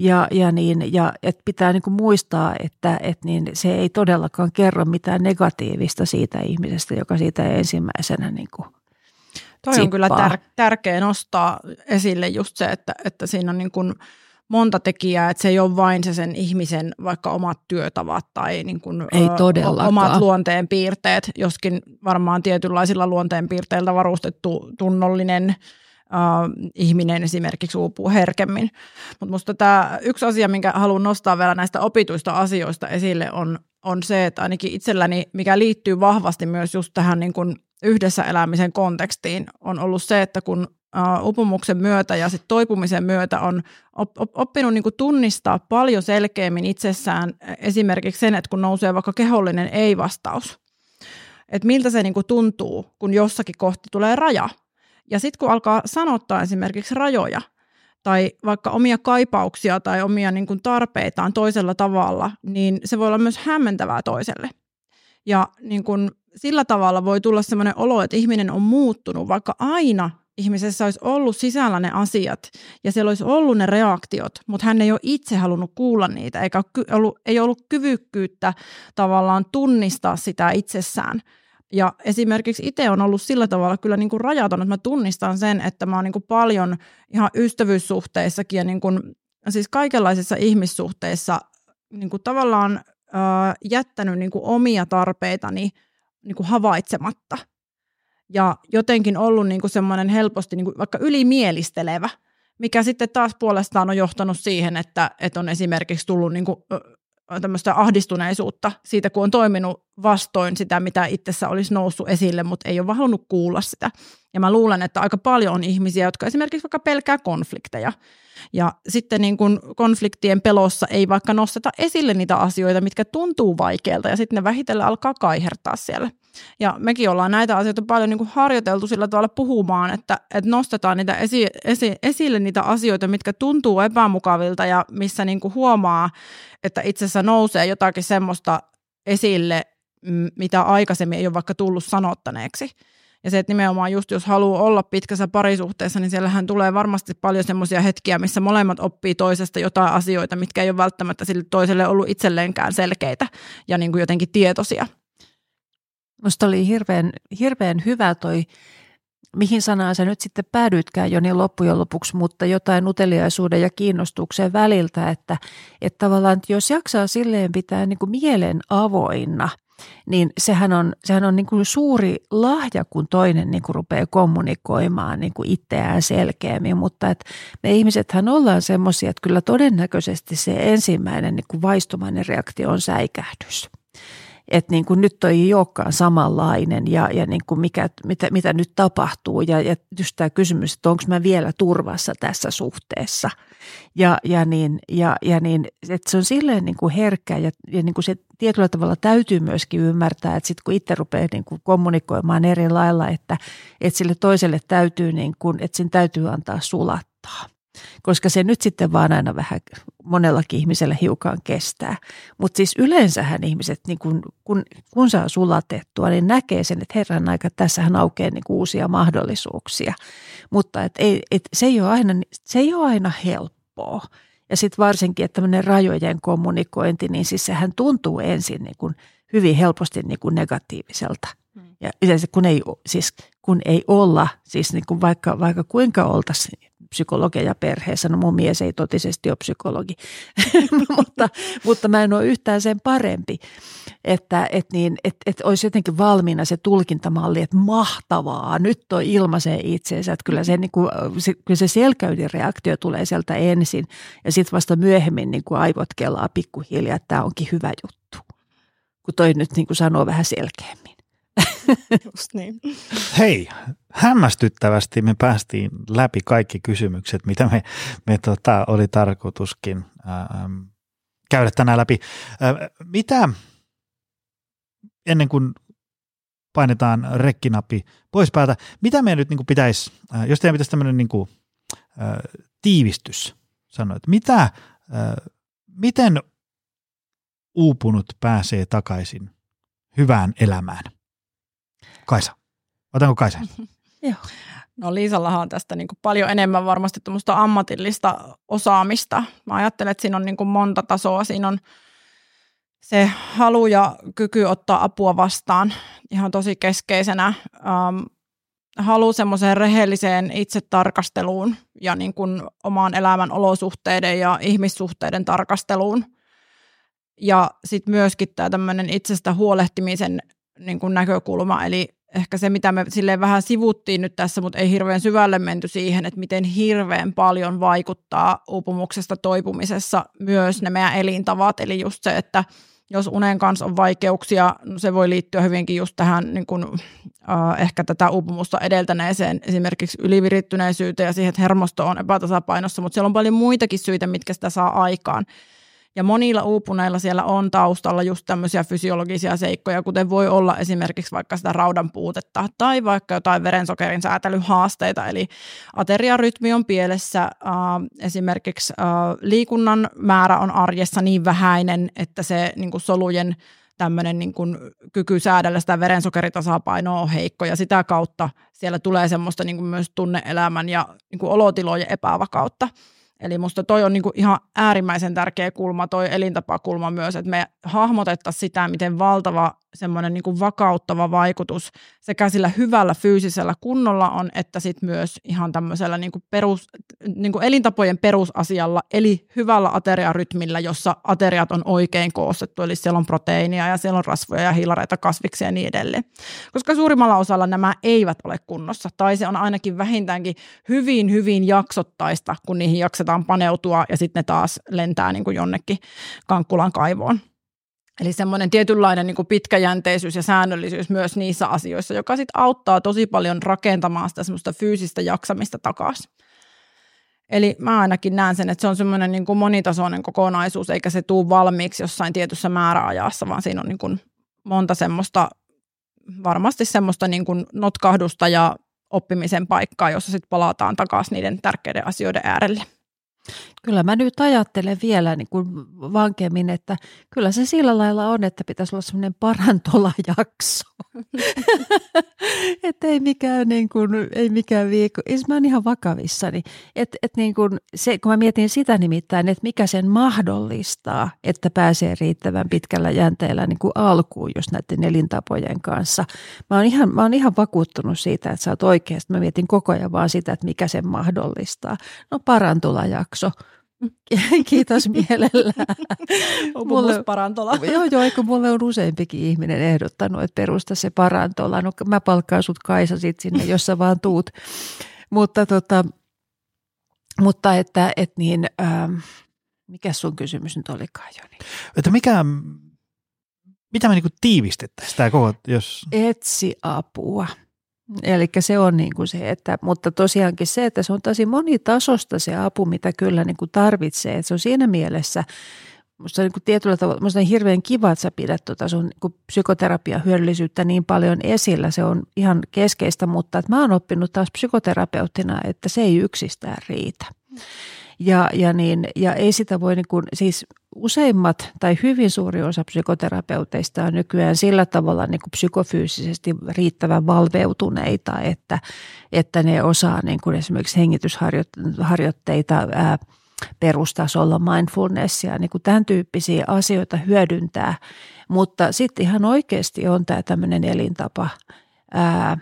ja, ja, niin, ja et pitää niin kuin muistaa, että et niin se ei todellakaan kerro mitään negatiivista siitä ihmisestä, joka siitä ensimmäisenä niin kuin Toi on kyllä tär- tärkeä nostaa esille just se, että, että siinä on niin kuin monta tekijää, että se ei ole vain se sen ihmisen vaikka omat työtavat tai niin kuin, ei ö, omat luonteen piirteet, joskin varmaan tietynlaisilla luonteen piirteillä varustettu tunnollinen äh, ihminen esimerkiksi uupuu herkemmin. Mutta minusta tämä yksi asia, minkä haluan nostaa vielä näistä opituista asioista esille, on, on se, että ainakin itselläni, mikä liittyy vahvasti myös just tähän niin kuin yhdessä elämisen kontekstiin, on ollut se, että kun uh, upumuksen myötä ja sit toipumisen myötä on op, op, oppinut niin kuin tunnistaa paljon selkeämmin itsessään esimerkiksi sen, että kun nousee vaikka kehollinen ei-vastaus, että miltä se niin tuntuu, kun jossakin kohti tulee raja – ja sitten kun alkaa sanottaa esimerkiksi rajoja, tai vaikka omia kaipauksia tai omia niin kuin tarpeitaan toisella tavalla, niin se voi olla myös hämmentävää toiselle. Ja niin kuin sillä tavalla voi tulla sellainen olo, että ihminen on muuttunut, vaikka aina ihmisessä olisi ollut sisällä ne asiat ja siellä olisi ollut ne reaktiot, mutta hän ei ole itse halunnut kuulla niitä, eikä ollut, ei ollut kyvykkyyttä tavallaan tunnistaa sitä itsessään. Ja esimerkiksi itse on ollut sillä tavalla kyllä niin kuin rajaton, että mä tunnistan sen, että mä oon niin kuin paljon ihan ystävyyssuhteissakin ja niin kuin, siis kaikenlaisissa ihmissuhteissa niin kuin tavallaan äh, jättänyt niin kuin omia tarpeitani niin kuin havaitsematta. Ja jotenkin ollut niin kuin semmoinen helposti niin kuin vaikka ylimielistelevä, mikä sitten taas puolestaan on johtanut siihen, että, että on esimerkiksi tullut niin kuin, tämmöistä ahdistuneisuutta siitä, kun on toiminut vastoin sitä, mitä itsessä olisi noussut esille, mutta ei ole vaan halunnut kuulla sitä. Ja mä luulen, että aika paljon on ihmisiä, jotka esimerkiksi vaikka pelkää konflikteja. Ja sitten niin kun konfliktien pelossa ei vaikka nosteta esille niitä asioita, mitkä tuntuu vaikealta, ja sitten ne vähitellen alkaa kaihertaa siellä. Ja mekin ollaan näitä asioita paljon niin kuin harjoiteltu sillä tavalla puhumaan, että, että nostetaan niitä esi, esi, esille niitä asioita, mitkä tuntuu epämukavilta ja missä niin kuin huomaa, että itse asiassa nousee jotakin semmoista esille, mitä aikaisemmin ei ole vaikka tullut sanottaneeksi. Ja se, että nimenomaan just jos haluaa olla pitkässä parisuhteessa, niin siellähän tulee varmasti paljon semmoisia hetkiä, missä molemmat oppii toisesta jotain asioita, mitkä ei ole välttämättä sille toiselle ollut itselleenkään selkeitä ja niin kuin jotenkin tietoisia. Minusta oli hirveän, hirveän hyvä toi, mihin sanaan sä nyt sitten päädyitkään jo niin loppujen lopuksi, mutta jotain uteliaisuuden ja kiinnostuksen väliltä, että, että tavallaan että jos jaksaa silleen pitää niin kuin mielen avoinna, niin sehän on, sehän on niin kuin suuri lahja, kun toinen niin kuin rupeaa kommunikoimaan niin kuin itseään selkeämmin, mutta että me ihmisethän ollaan semmoisia, että kyllä todennäköisesti se ensimmäinen niin kuin vaistumainen reaktio on säikähdys että niin kuin nyt ei olekaan samanlainen ja, ja niin kuin mikä, mitä, mitä nyt tapahtuu. Ja, ja just tämä kysymys, että onko mä vielä turvassa tässä suhteessa? Ja, ja, niin, ja, ja niin, että se on silleen niin kuin herkkä ja, ja niin kuin se tietyllä tavalla täytyy myöskin ymmärtää, että sitten kun itse rupeaa niin kuin kommunikoimaan eri lailla, että, että sille toiselle täytyy, niin kuin, että sen täytyy antaa sulattaa koska se nyt sitten vaan aina vähän monellakin ihmisellä hiukan kestää. Mutta siis yleensähän ihmiset, niin kun, kun, kun saa sulatettua, niin näkee sen, että herran aika, tässähän aukeaa niin uusia mahdollisuuksia. Mutta et ei, et se, ei ole aina, se ei ole aina helppoa. Ja sitten varsinkin, että tämmöinen rajojen kommunikointi, niin siis sehän tuntuu ensin niin kuin hyvin helposti niin kuin negatiiviselta. Hmm. Ja yleensä kun ei, siis kun ei olla, siis niin kuin vaikka, vaikka kuinka oltaisiin psykologeja perheessä. No mun mies ei totisesti ole psykologi, mutta, mutta mä en ole yhtään sen parempi. Että et niin, et, et olisi jotenkin valmiina se tulkintamalli, että mahtavaa, nyt toi ilmaisee itseensä. Että kyllä se, niin kuin, se, kyllä se selkäydinreaktio tulee sieltä ensin ja sitten vasta myöhemmin niin kuin aivot kelaa pikkuhiljaa, että tämä onkin hyvä juttu. Kun toi nyt niin kuin sanoo vähän selkeämmin. Just niin. Hei, hämmästyttävästi me päästiin läpi kaikki kysymykset, mitä me, me tota, oli tarkoituskin ähm, käydä tänään läpi. Äh, mitä, ennen kuin painetaan rekkinappi pois päältä, mitä meidän nyt niin pitäisi, äh, jos teidän pitäisi tämmöinen niin kuin, äh, tiivistys sanoa, että mitä, äh, miten uupunut pääsee takaisin hyvään elämään? Kaisa. Otanko Kaisa? Joo. No Liisallahan on tästä niin paljon enemmän varmasti ammatillista osaamista. Mä ajattelen, että siinä on niin monta tasoa. Siinä on se halu ja kyky ottaa apua vastaan ihan tosi keskeisenä. Ähm, halu semmoiseen rehelliseen itsetarkasteluun ja niin kuin omaan elämän olosuhteiden ja ihmissuhteiden tarkasteluun. Ja sitten myöskin tämä tämmöinen itsestä huolehtimisen niin kuin näkökulma, eli ehkä se, mitä me silleen vähän sivuttiin nyt tässä, mutta ei hirveän syvälle menty siihen, että miten hirveän paljon vaikuttaa uupumuksesta toipumisessa myös ne meidän elintavat, eli just se, että jos unen kanssa on vaikeuksia, no se voi liittyä hyvinkin just tähän niin kuin, äh, ehkä tätä uupumusta edeltäneeseen esimerkiksi ylivirittyneisyyteen ja siihen, että hermosto on epätasapainossa, mutta siellä on paljon muitakin syitä, mitkä sitä saa aikaan. Ja monilla uupuneilla siellä on taustalla just tämmöisiä fysiologisia seikkoja, kuten voi olla esimerkiksi vaikka sitä raudan puutetta tai vaikka jotain verensokerin säätelyhaasteita. Eli ateriarytmi on pielessä, äh, esimerkiksi äh, liikunnan määrä on arjessa niin vähäinen, että se niin kuin solujen tämmöinen niin kuin kyky säädellä sitä verensokeritasapainoa on heikko ja sitä kautta siellä tulee semmoista niin kuin myös tunneelämän ja niin kuin olotilojen epävakautta. Eli musta toi on niinku ihan äärimmäisen tärkeä kulma, toi elintapakulma myös, että me hahmotettaisiin sitä, miten valtava semmoinen niin vakauttava vaikutus sekä sillä hyvällä fyysisellä kunnolla on, että sitten myös ihan tämmöisellä niin kuin perus, niin kuin elintapojen perusasialla, eli hyvällä ateriarytmillä, jossa ateriat on oikein koostettu, eli siellä on proteiinia ja siellä on rasvoja ja hiilareita, kasviksia ja niin edelleen. Koska suurimmalla osalla nämä eivät ole kunnossa, tai se on ainakin vähintäänkin hyvin, hyvin jaksottaista, kun niihin jaksetaan paneutua ja sitten ne taas lentää niin kuin jonnekin Kankkulan kaivoon. Eli semmoinen tietynlainen niin pitkäjänteisyys ja säännöllisyys myös niissä asioissa, joka sitten auttaa tosi paljon rakentamaan sitä semmoista fyysistä jaksamista takaisin. Eli mä ainakin näen sen, että se on semmoinen niin kuin monitasoinen kokonaisuus, eikä se tule valmiiksi jossain tietyssä määräajassa, vaan siinä on niin kuin monta semmoista, varmasti semmoista niin kuin notkahdusta ja oppimisen paikkaa, jossa sitten palataan takaisin niiden tärkeiden asioiden äärelle. Kyllä mä nyt ajattelen vielä niin kuin vankemmin, että kyllä se sillä lailla on, että pitäisi olla semmoinen parantolajakso. että ei mikään, niin kuin, ei mikään viikko. Siis mä oon ihan vakavissani. Et, et niin kuin se, kun mä mietin sitä nimittäin, että mikä sen mahdollistaa, että pääsee riittävän pitkällä jänteellä niin kuin alkuun just näiden elintapojen kanssa. Mä oon ihan, mä oon ihan vakuuttunut siitä, että sä oot oikeasti. Mä mietin koko ajan vaan sitä, että mikä sen mahdollistaa. No parantolajakso Kiitos mielellään. mulle, parantola. Joo, joo, eikö mulle on useampikin ihminen ehdottanut, että perusta se parantola. No mä palkkaan sut Kaisa sit sinne, jos sä vaan tuut. Mutta, tota, mutta että, et niin, ähm, mikä sun kysymys nyt olikaan, Joni? Että mikä, mitä me niinku tiivistettäisiin tämä koko, jos... Etsi apua. Eli se on niin kuin se, että, mutta tosiaankin se, että se on tosi monitasosta se apu, mitä kyllä niin kuin tarvitsee. Että se on siinä mielessä, Minusta on niin tietyllä tavalla, minusta on hirveän kiva, että sä pidät tuota sun niin psykoterapia hyödyllisyyttä niin paljon esillä. Se on ihan keskeistä, mutta että mä oon oppinut taas psykoterapeuttina, että se ei yksistään riitä. Ja, ja, niin, ja ei sitä voi, niin kuin, siis useimmat tai hyvin suuri osa psykoterapeuteista on nykyään sillä tavalla niin kuin psykofyysisesti riittävän valveutuneita, että, että ne osaa niin kuin esimerkiksi hengitysharjoitteita ää, perustasolla, mindfulnessia, niin kuin tämän tyyppisiä asioita hyödyntää. Mutta sitten ihan oikeasti on tämä tämmöinen elintapa ää,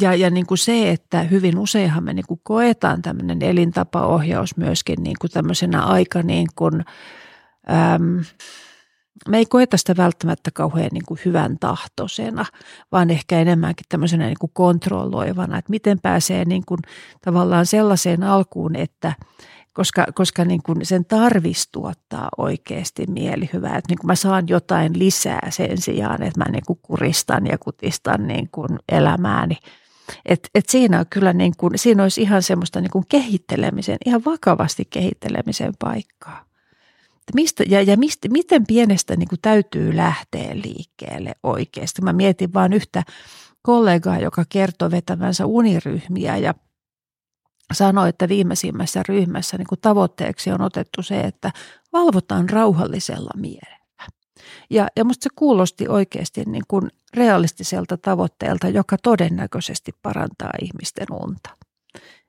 ja, ja niin kuin se, että hyvin useinhan me niin kuin koetaan tämmöinen elintapaohjaus myöskin niin kuin tämmöisenä aika niin kuin, äm, me ei koeta sitä välttämättä kauhean niin kuin hyvän tahtoisena, vaan ehkä enemmänkin tämmöisenä niin kuin kontrolloivana, että miten pääsee niin kuin tavallaan sellaiseen alkuun, että koska, koska niin kuin sen tarvitsisi tuottaa oikeasti mielihyvää, että niin kuin mä saan jotain lisää sen sijaan, että mä niin kuin kuristan ja kutistan niin kuin elämääni. Et, et siinä on kyllä niin kuin, siinä olisi ihan semmoista niin kuin kehittelemisen, ihan vakavasti kehittelemisen paikkaa. Mistä, ja ja mistä, miten pienestä niin kuin täytyy lähteä liikkeelle oikeasti. Mä mietin vain yhtä kollegaa, joka kertoi vetävänsä uniryhmiä ja sanoi, että viimeisimmässä ryhmässä niin kuin tavoitteeksi on otettu se, että valvotaan rauhallisella mielellä. Ja, ja musta se kuulosti oikeasti niin kuin realistiselta tavoitteelta, joka todennäköisesti parantaa ihmisten unta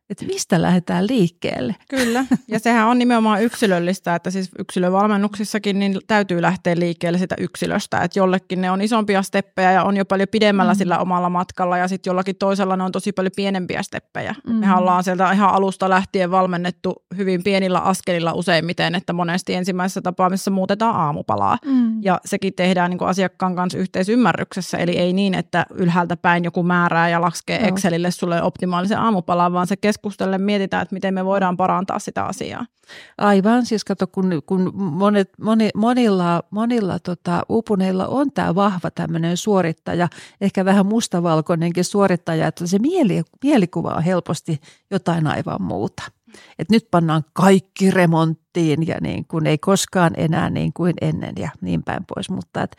että mistä lähdetään liikkeelle. Kyllä, ja sehän on nimenomaan yksilöllistä, että siis yksilövalmennuksissakin niin täytyy lähteä liikkeelle sitä yksilöstä, että jollekin ne on isompia steppejä ja on jo paljon pidemmällä mm. sillä omalla matkalla ja sitten jollakin toisella ne on tosi paljon pienempiä steppejä. Mm. Mehän ollaan sieltä ihan alusta lähtien valmennettu hyvin pienillä askelilla useimmiten, että monesti ensimmäisessä tapaamisessa muutetaan aamupalaa mm. ja sekin tehdään niin kuin asiakkaan kanssa yhteisymmärryksessä, eli ei niin, että ylhäältä päin joku määrää ja laskee no. Excelille sulle optimaalisen aamupalan, vaan se keskustellen mietitään, että miten me voidaan parantaa sitä asiaa. Aivan, siis kato, kun, kun monet, moni, monilla, monilla tota, uupuneilla on tämä vahva tämmöinen suorittaja, ehkä vähän mustavalkoinenkin suorittaja, että se mieli, mielikuva on helposti jotain aivan muuta. Että nyt pannaan kaikki remonttiin ja niin kuin ei koskaan enää niin kuin ennen ja niin päin pois. Mutta, et,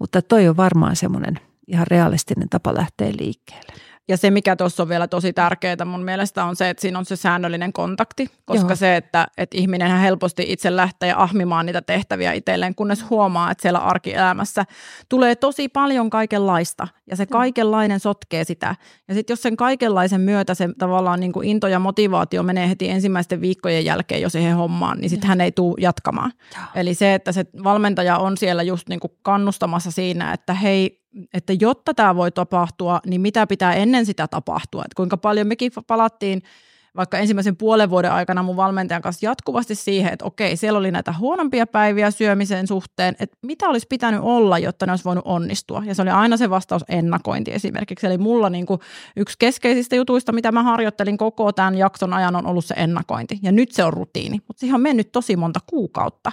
mutta toi on varmaan semmoinen ihan realistinen tapa lähteä liikkeelle. Ja se, mikä tuossa on vielä tosi tärkeää mun mielestä on se, että siinä on se säännöllinen kontakti, koska Joo. se, että, että ihminen helposti itse lähtee ahmimaan niitä tehtäviä itselleen, kunnes huomaa, että siellä arkielämässä tulee tosi paljon kaikenlaista ja se kaikenlainen sotkee sitä. Ja sitten jos sen kaikenlaisen myötä se tavallaan niin kuin into ja motivaatio menee heti ensimmäisten viikkojen jälkeen jo siihen hommaan, niin sitten hän ei tule jatkamaan. Joo. Eli se, että se valmentaja on siellä just niin kuin kannustamassa siinä, että hei, että jotta tämä voi tapahtua, niin mitä pitää ennen sitä tapahtua. Että kuinka paljon mekin palattiin vaikka ensimmäisen puolen vuoden aikana mun valmentajan kanssa jatkuvasti siihen, että okei, siellä oli näitä huonompia päiviä syömisen suhteen, että mitä olisi pitänyt olla, jotta ne olisi voinut onnistua. Ja se oli aina se vastaus ennakointi esimerkiksi. Eli mulla niin kuin yksi keskeisistä jutuista, mitä mä harjoittelin koko tämän jakson ajan, on ollut se ennakointi. Ja nyt se on rutiini, mutta siihen on mennyt tosi monta kuukautta.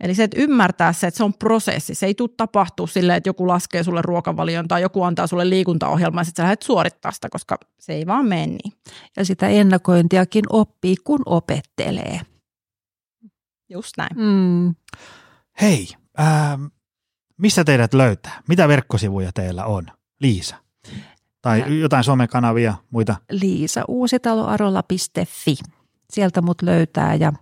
Eli se, että ymmärtää se, että se on prosessi. Se ei tule tapahtua silleen, että joku laskee sulle ruokavalion tai joku antaa sulle liikuntaohjelmaa ja sitten sä lähdet suorittaa sitä, koska se ei vaan mene niin. Ja sitä ennakointia kommunikointiakin oppii, kun opettelee. Just näin. Mm. Hei, ähm, missä teidät löytää? Mitä verkkosivuja teillä on? Liisa. Tai ja. jotain somekanavia, muita? Liisa Uusitaloarolla.fi. Sieltä mut löytää ja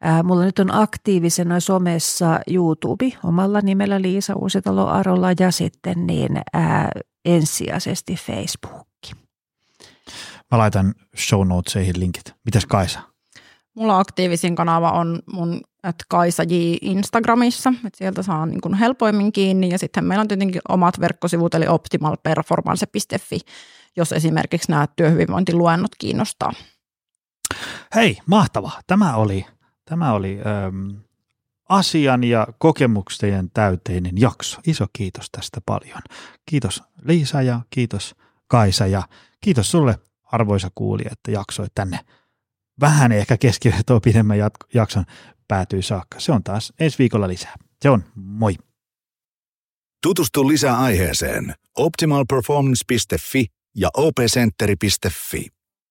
ää, mulla nyt on aktiivisena somessa YouTube omalla nimellä Liisa Uusitalo Arolla ja sitten niin ää, ensisijaisesti Facebook. Mä laitan show notesihin linkit. Mitäs Kaisa? Mulla aktiivisin kanava on mun että Kaisa J Instagramissa, että sieltä saa niin kuin helpoimmin kiinni ja sitten meillä on tietenkin omat verkkosivut eli optimalperformance.fi, jos esimerkiksi nämä työhyvinvointiluennot kiinnostaa. Hei, mahtavaa. Tämä oli, tämä oli ähm, asian ja kokemuksen täyteinen jakso. Iso kiitos tästä paljon. Kiitos Liisa ja kiitos Kaisa ja kiitos sulle arvoisa kuulija, että jaksoi tänne vähän ehkä keskivertoa pidemmän jakson päätyy saakka. Se on taas ensi viikolla lisää. Se on, moi. Tutustu lisää aiheeseen optimalperformance.fi ja opcenteri.fi.